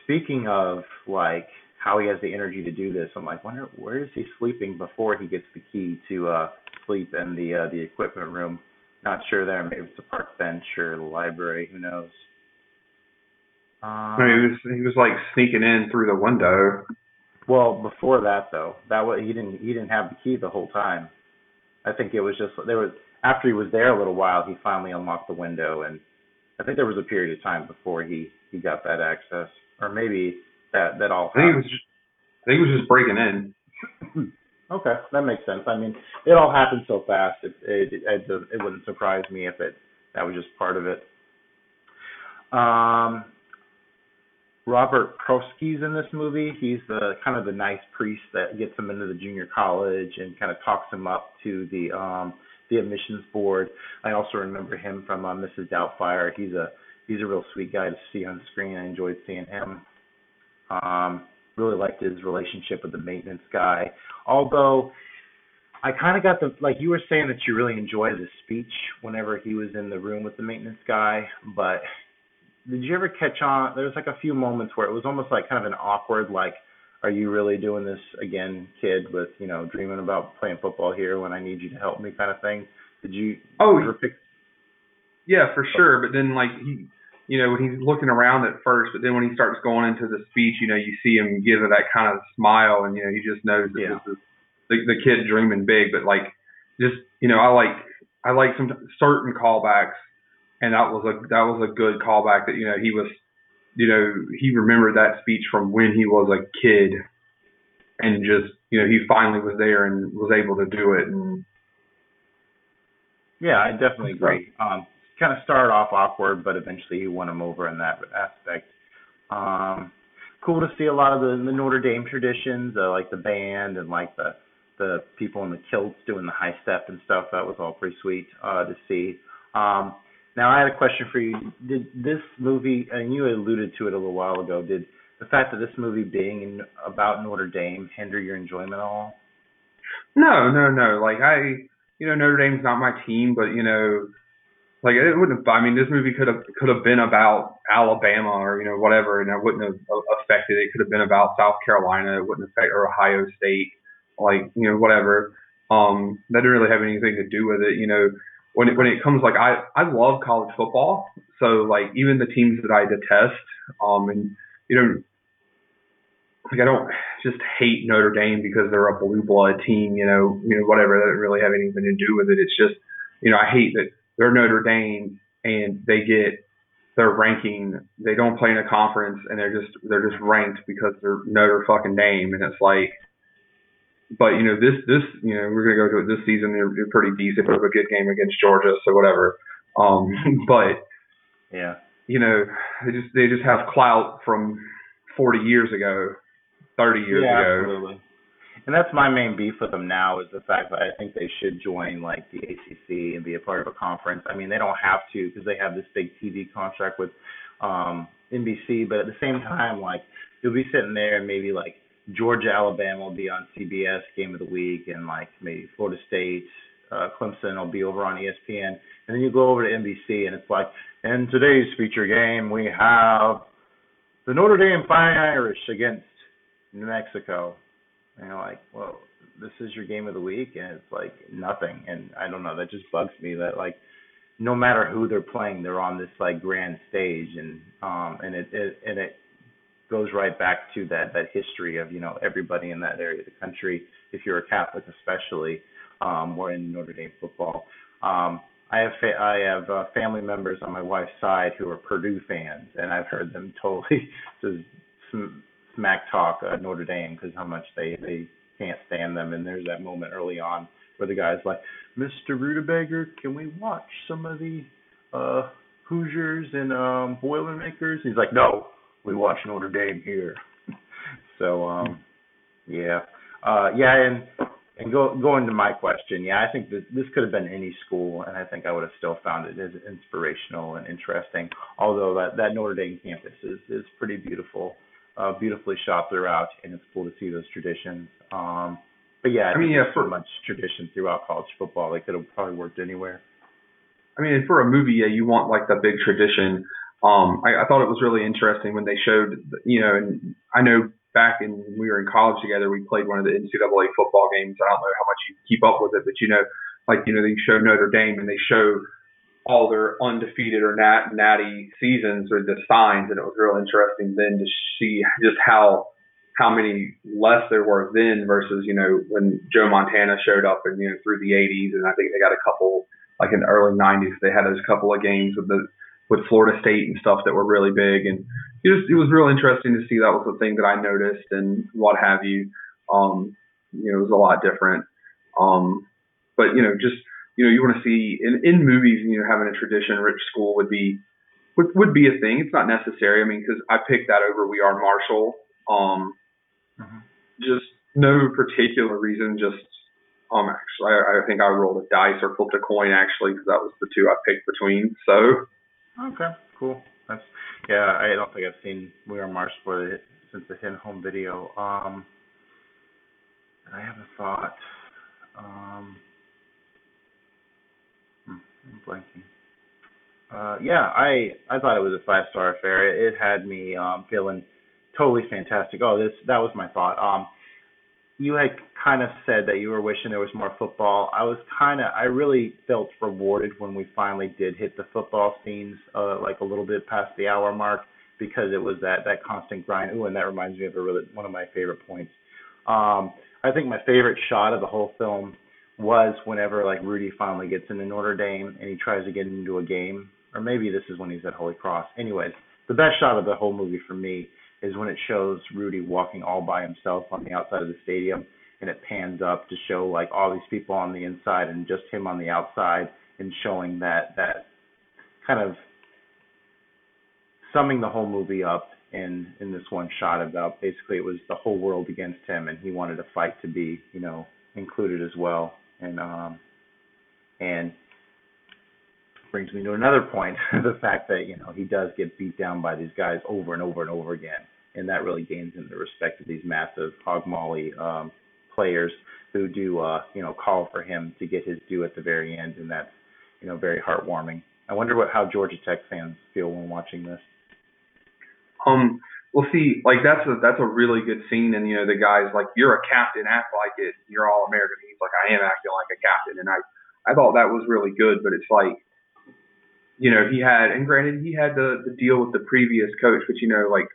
speaking of like how he has the energy to do this, I'm like, wonder where is he sleeping before he gets the key to uh sleep in the uh the equipment room. Not sure there. Maybe it's a park bench or the library. Who knows? Um, no, he was he was like sneaking in through the window. Well, before that though, that was he didn't he didn't have the key the whole time. I think it was just there was after he was there a little while, he finally unlocked the window, and I think there was a period of time before he he got that access or maybe that that all. I think it was just, I think it was just breaking in. okay, that makes sense. I mean, it all happened so fast. It it it, it wouldn't surprise me if it that was just part of it. Um, Robert Prosky's in this movie. He's the kind of the nice priest that gets him into the junior college and kind of talks him up to the um the admissions board. I also remember him from uh, Mrs. Doubtfire. He's a he's a real sweet guy to see on screen. I enjoyed seeing him. Um, really liked his relationship with the maintenance guy. Although I kind of got the like you were saying that you really enjoyed the speech whenever he was in the room with the maintenance guy, but did you ever catch on? There was like a few moments where it was almost like kind of an awkward like, "Are you really doing this again, kid?" With you know dreaming about playing football here when I need you to help me, kind of thing. Did you oh ever pick? Yeah, for sure. But then like he you know, when he's looking around at first, but then when he starts going into the speech, you know, you see him give it that kind of smile, and you know, he just knows that yeah. this is the, the kid dreaming big. But like, just you know, I like I like some certain callbacks, and that was a that was a good callback. That you know, he was, you know, he remembered that speech from when he was a kid, and just you know, he finally was there and was able to do it. And yeah, I definitely agree. Um, kind of started off awkward, but eventually he won him over in that aspect. Um, cool to see a lot of the, the Notre Dame traditions, uh, like the band and like the the people in the kilts doing the high step and stuff. That was all pretty sweet uh, to see. Um, now I had a question for you. Did this movie, and you alluded to it a little while ago, did the fact that this movie being in, about Notre Dame hinder your enjoyment at all? No, no, no. Like I, you know, Notre Dame's not my team, but you know, like it wouldn't. Have, I mean, this movie could have could have been about Alabama or you know whatever, and it wouldn't have affected. It could have been about South Carolina. It wouldn't affect or Ohio State, like you know whatever. Um, that didn't really have anything to do with it. You know, when it, when it comes like I I love college football, so like even the teams that I detest, um, and you know, like I don't just hate Notre Dame because they're a blue blood team. You know, you know whatever. That doesn't really have anything to do with it. It's just you know I hate that they're Notre Dame and they get their ranking. They don't play in a conference and they're just they're just ranked because they're Notre fucking Dame, and it's like. But you know this this you know we're gonna go to it this season. They're, they're pretty decent. Up a good game against Georgia, so whatever. Um, but yeah, you know they just they just have clout from 40 years ago, 30 years yeah, ago. Absolutely and that's my main beef with them now is the fact that I think they should join like the ACC and be a part of a conference. I mean, they don't have to because they have this big TV contract with um NBC, but at the same time, like you'll be sitting there and maybe like Georgia, Alabama will be on CBS Game of the Week, and like maybe Florida State, uh, Clemson will be over on ESPN, and then you go over to NBC and it's like, in today's feature game we have the Notre Dame Fighting Irish against New Mexico and you're like, well, this is your game of the week, and it's like nothing. And I don't know, that just bugs me that like no matter who they're playing, they're on this like grand stage, and um, and it, it and it goes right back to that that history of you know everybody in that area of the country, if you're a Catholic especially, um, or in Notre Dame football. Um, I have fa- I have uh, family members on my wife's side who are Purdue fans, and I've heard them totally just smack talk uh, Notre Dame because how much they they can't stand them. And there's that moment early on where the guy's like, "Mr. Rutabaga, can we watch some of the uh Hoosiers and um Boilermakers?" He's like, "No, we watch Notre Dame here." so um yeah. Uh yeah, and and go going to my question, yeah, I think that this could have been any school, and I think I would have still found it as inspirational and interesting. Although that that Notre Dame campus is is pretty beautiful uh, beautifully shot throughout, and it's cool to see those traditions. Um, but yeah, I, mean, yeah, for, so much tradition throughout college football. Could have probably worked anywhere. I mean, for a movie, yeah, you want like the big tradition. Um, I, I thought it was really interesting when they showed, you know, and I know back in when we were in college together, we played one of the NCAA football games. I don't know how much you keep up with it, but you know, like you know, they show Notre Dame and they show all their undefeated or nat, natty seasons or the signs, and it was real interesting then to see just how how many less there were then versus you know when Joe Montana showed up and you know through the 80s, and I think they got a couple like in the early 90s they had those couple of games with the with Florida State and stuff that were really big, and it was it was real interesting to see. That was the thing that I noticed and what have you. Um, you know, it was a lot different. Um, but you know, just you know, you want to see in, in movies, you know, having a tradition rich school would be would, would be a thing. It's not necessary. I mean, because I picked that over We Are Marshall. Um, mm-hmm. Just no particular reason. Just um, actually, I, I think I rolled a dice or flipped a coin actually because that was the two I picked between. So. Okay. Cool. That's yeah. I don't think I've seen We Are Marshall since the hit home video. Um, I have a thought. Um, I'm blanking. Uh, yeah, I I thought it was a five star affair. It, it had me um, feeling totally fantastic. Oh, this that was my thought. Um, you had kind of said that you were wishing there was more football. I was kind of I really felt rewarded when we finally did hit the football scenes, uh, like a little bit past the hour mark, because it was that that constant grind. Ooh, and that reminds me of a really one of my favorite points. Um, I think my favorite shot of the whole film was whenever like Rudy finally gets into Notre Dame and he tries to get into a game, or maybe this is when he's at Holy Cross. Anyways, the best shot of the whole movie for me is when it shows Rudy walking all by himself on the outside of the stadium and it pans up to show like all these people on the inside and just him on the outside and showing that that kind of summing the whole movie up in in this one shot about basically it was the whole world against him and he wanted to fight to be you know included as well and um and brings me to another point the fact that you know he does get beat down by these guys over and over and over again. And that really gains him the respect of these massive hog molly um players who do uh you know call for him to get his due at the very end. And that's you know very heartwarming. I wonder what how georgia tech fans feel when watching this. Um, well, see, like that's a that's a really good scene, and you know the guy's like, "You're a captain, act like it. You're all American." He's like, "I am acting like a captain," and I I thought that was really good, but it's like, you know, he had, and granted, he had the the deal with the previous coach, but you know, like,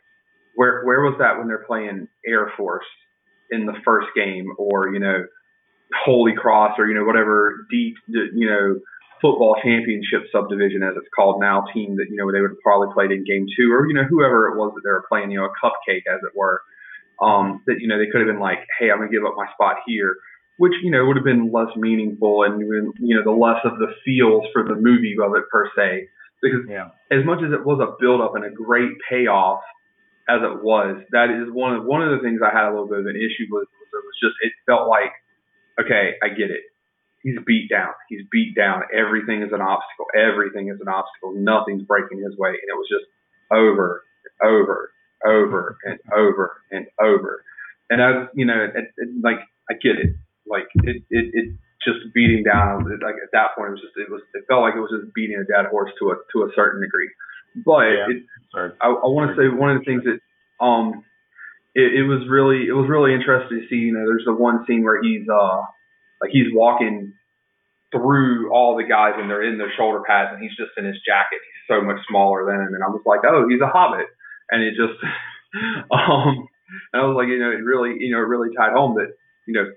where where was that when they're playing Air Force in the first game, or you know, Holy Cross, or you know, whatever deep, you know football championship subdivision, as it's called now, team that you know they would have probably played in game two, or you know whoever it was that they were playing, you know a cupcake as it were. Um, that you know they could have been like, hey, I'm gonna give up my spot here, which you know would have been less meaningful and you know the less of the feels for the movie of it per se. Because yeah. as much as it was a build up and a great payoff as it was, that is one of one of the things I had a little bit of an issue with. Was it was just it felt like, okay, I get it he's beat down. He's beat down. Everything is an obstacle. Everything is an obstacle. Nothing's breaking his way. And it was just over, over, over, and over and over. And I you know, it, it, like I get it. Like it, it, it just beating down. Like at that point, it was just, it was, it felt like it was just beating a dead horse to a to a certain degree. But yeah, it, I, I want to say one of the things that, um, it, it was really, it was really interesting to see. You know, there's the one scene where he's, uh, like he's walking through all the guys and they're in their shoulder pads and he's just in his jacket. He's so much smaller than him. And I was like, oh, he's a hobbit. And it just, um, and I was like, you know, it really, you know, it really tied home that, you know,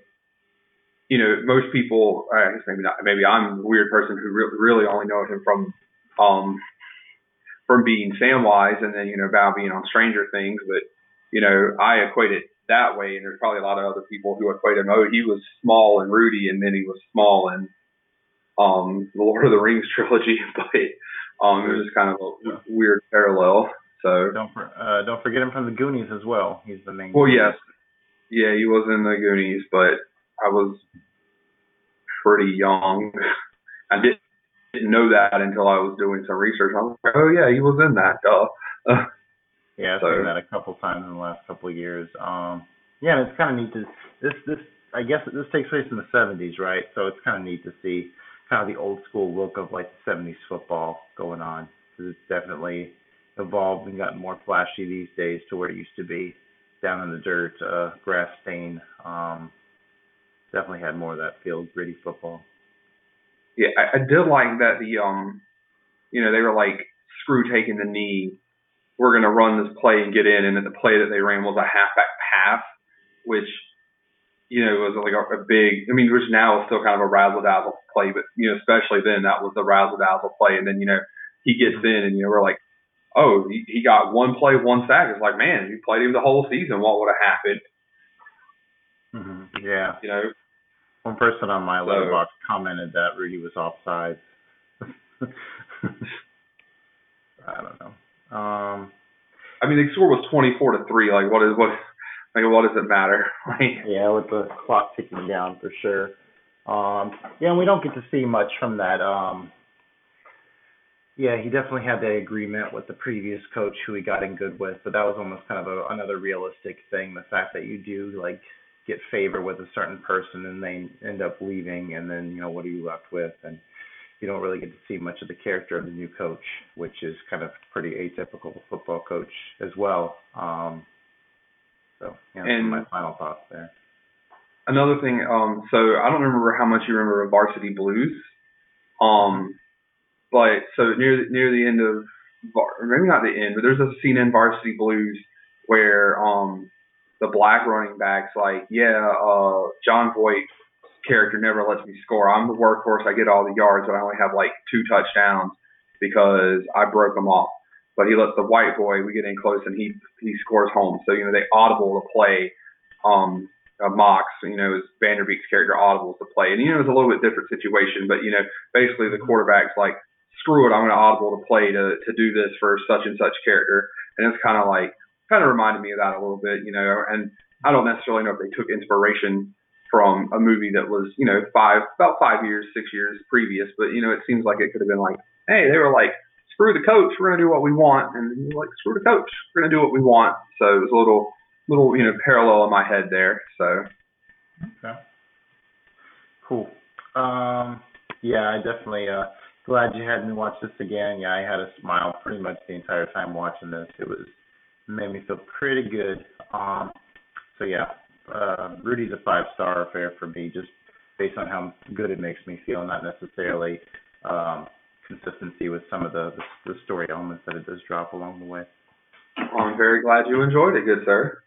you know, most people, I guess maybe not, maybe I'm a weird person who re- really only know him from, um, from being Samwise and then, you know, about being on Stranger Things. But, you know, I equate it that way. And there's probably a lot of other people who equate him. Oh, he was small and Rudy, and then he was small and um, the Lord of the Rings trilogy, but um, it was just kind of a yeah. weird parallel. So don't for, uh, don't forget him from the Goonies as well. He's the main. Well, yes, yeah, he was in the Goonies, but I was pretty young. I didn't, didn't know that until I was doing some research. I was like, oh yeah, he was in that. Duh. Yeah, I've so, seen that a couple times in the last couple of years. Um, yeah, and it's kind of neat to this this. I guess this takes place in the '70s, right? So it's kind of neat to see kind of the old school look of like the '70s football going on because it's definitely evolved and gotten more flashy these days to where it used to be down in the dirt, uh, grass stain. Um, definitely had more of that field gritty football. Yeah, I, I did like that the um, you know, they were like screw taking the knee we're going to run this play and get in. And then the play that they ran was a halfback pass, which, you know, was like a, a big, I mean, which now is still kind of a razzle dazzle play, but, you know, especially then that was the razzle dazzle play. And then, you know, he gets in and, you know, we're like, oh, he, he got one play, one sack. It's like, man, you played him the whole season. What would have happened? Mm-hmm. Yeah. You know, one person on my so, Letterboxd commented that Rudy was offside. I don't know. Um, I mean, the score was twenty four to three. Like, what is what? Like, what does it matter? yeah, with the clock ticking down for sure. Um, yeah, and we don't get to see much from that. Um, yeah, he definitely had that agreement with the previous coach who he got in good with, but that was almost kind of a, another realistic thing. The fact that you do like get favor with a certain person and they end up leaving, and then you know what are you left with? And you don't really get to see much of the character of the new coach, which is kind of pretty atypical of a football coach as well. Um, so, yeah, and my final thoughts there. Another thing, um, so I don't remember how much you remember of Varsity Blues, um, but so near near the end of, maybe not the end, but there's a scene in Varsity Blues where um, the black running backs like, yeah, uh, Jon Voight character never lets me score. I'm the workhorse. I get all the yards, but I only have like two touchdowns because I broke them off. But he lets the white boy. We get in close, and he he scores home. So you know they audible to play. Um, uh, Mox, you know, is Van Der Beek's character audibles to play, and you know it's a little bit different situation, but you know basically the quarterback's like, screw it, I'm going to audible to play to to do this for such and such character, and it's kind of like kind of reminded me of that a little bit, you know. And I don't necessarily know if they took inspiration from a movie that was, you know, five about five years, six years previous, but you know, it seems like it could have been like, hey, they were like, screw the coach, we're gonna do what we want, and like, screw the coach, we're gonna do what we want. So it was a little little you know parallel in my head there. So okay, cool. Um, yeah, I definitely uh glad you had me watch this again. Yeah, I had a smile pretty much the entire time watching this. It was made me feel pretty good. Um, so yeah, uh, Rudy's a five star affair for me, just based on how good it makes me feel, not necessarily um, consistency with some of the, the the story elements that it does drop along the way. I'm very glad you enjoyed it, good sir.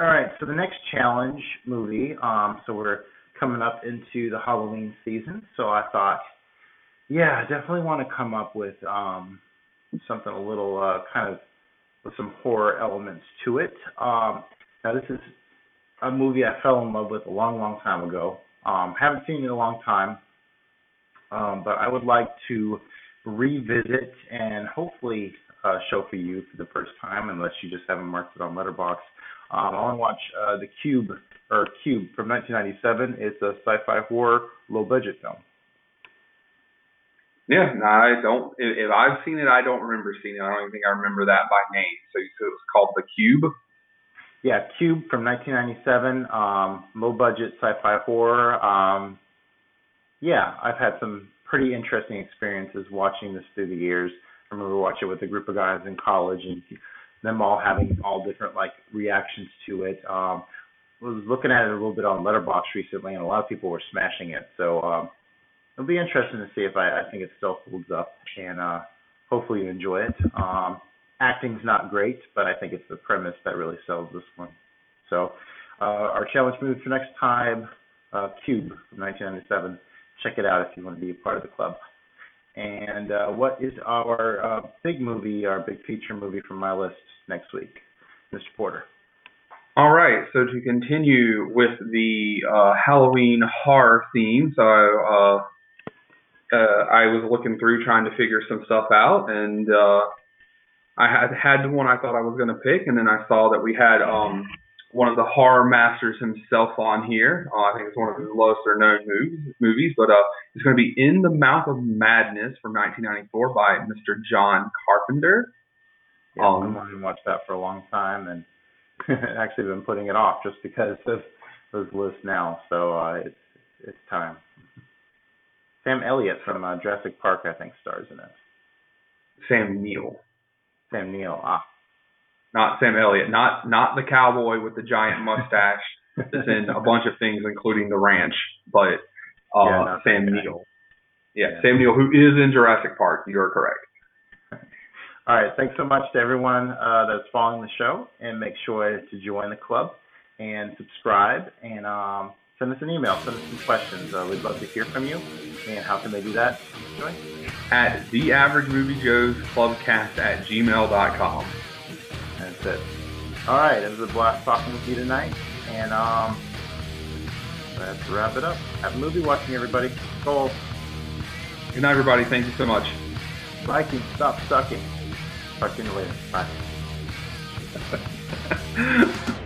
All right, so the next challenge movie. Um, so we're coming up into the Halloween season, so I thought, yeah, I definitely want to come up with um, something a little uh, kind of with some horror elements to it. Um, now this is a movie I fell in love with a long, long time ago. Um, haven't seen it in a long time, um, but I would like to revisit and hopefully uh, show for you for the first time, unless you just haven't marked it on Letterboxd. Um, I want to watch uh, The Cube or Cube from 1997. It's a sci-fi horror, low-budget film. Yeah, no, I don't. If, I've seen it, I don't remember seeing it. I don't even think I remember that by name. So you it was called The Cube. Yeah, Cube from 1997, um, low budget sci-fi horror. Um, yeah, I've had some pretty interesting experiences watching this through the years. I remember watching it with a group of guys in college and them all having all different like reactions to it. Um, was looking at it a little bit on Letterboxd recently, and a lot of people were smashing it. So um, it'll be interesting to see if I, I think it still holds up, and uh, hopefully you enjoy it. Um, acting's not great, but I think it's the premise that really sells this one. So uh, our challenge movie for next time, uh, Cube from 1997. Check it out if you want to be a part of the club. And uh, what is our uh, big movie, our big feature movie from my list next week, Mr. Porter? All right, so to continue with the uh, Halloween horror theme, so uh, I was looking through trying to figure some stuff out, and I had had the one I thought I was going to pick, and then I saw that we had um, one of the horror masters himself on here. Uh, I think it's one of his lesser known movies, movies but uh, it's going to be In the Mouth of Madness from 1994 by Mr. John Carpenter. Yeah, um, I've been watched that for a long time, and actually been putting it off just because of those lists now. So uh, it's it's time. Sam Elliott from uh, Jurassic Park, I think, stars in it. Sam Neill. Sam Neill. Ah, not Sam Elliott, not not the cowboy with the giant mustache that's in a bunch of things, including the ranch, but uh, yeah, Sam Neill. Yeah, yeah, Sam Neill, who is in Jurassic Park. You are correct. All right, thanks so much to everyone uh, that's following the show, and make sure to join the club and subscribe and um, send us an email, send us some questions. Uh, we'd love to hear from you. And how can they do that, Joy? At the Average Movie Joe's Clubcast at gmail.com. That's it. All right, it was a blast talking with you tonight, and um, let's wrap it up. Have a movie watching, everybody. Cole. Good night, everybody. Thank you so much. Viking, stop sucking. Talk to you later. Bye.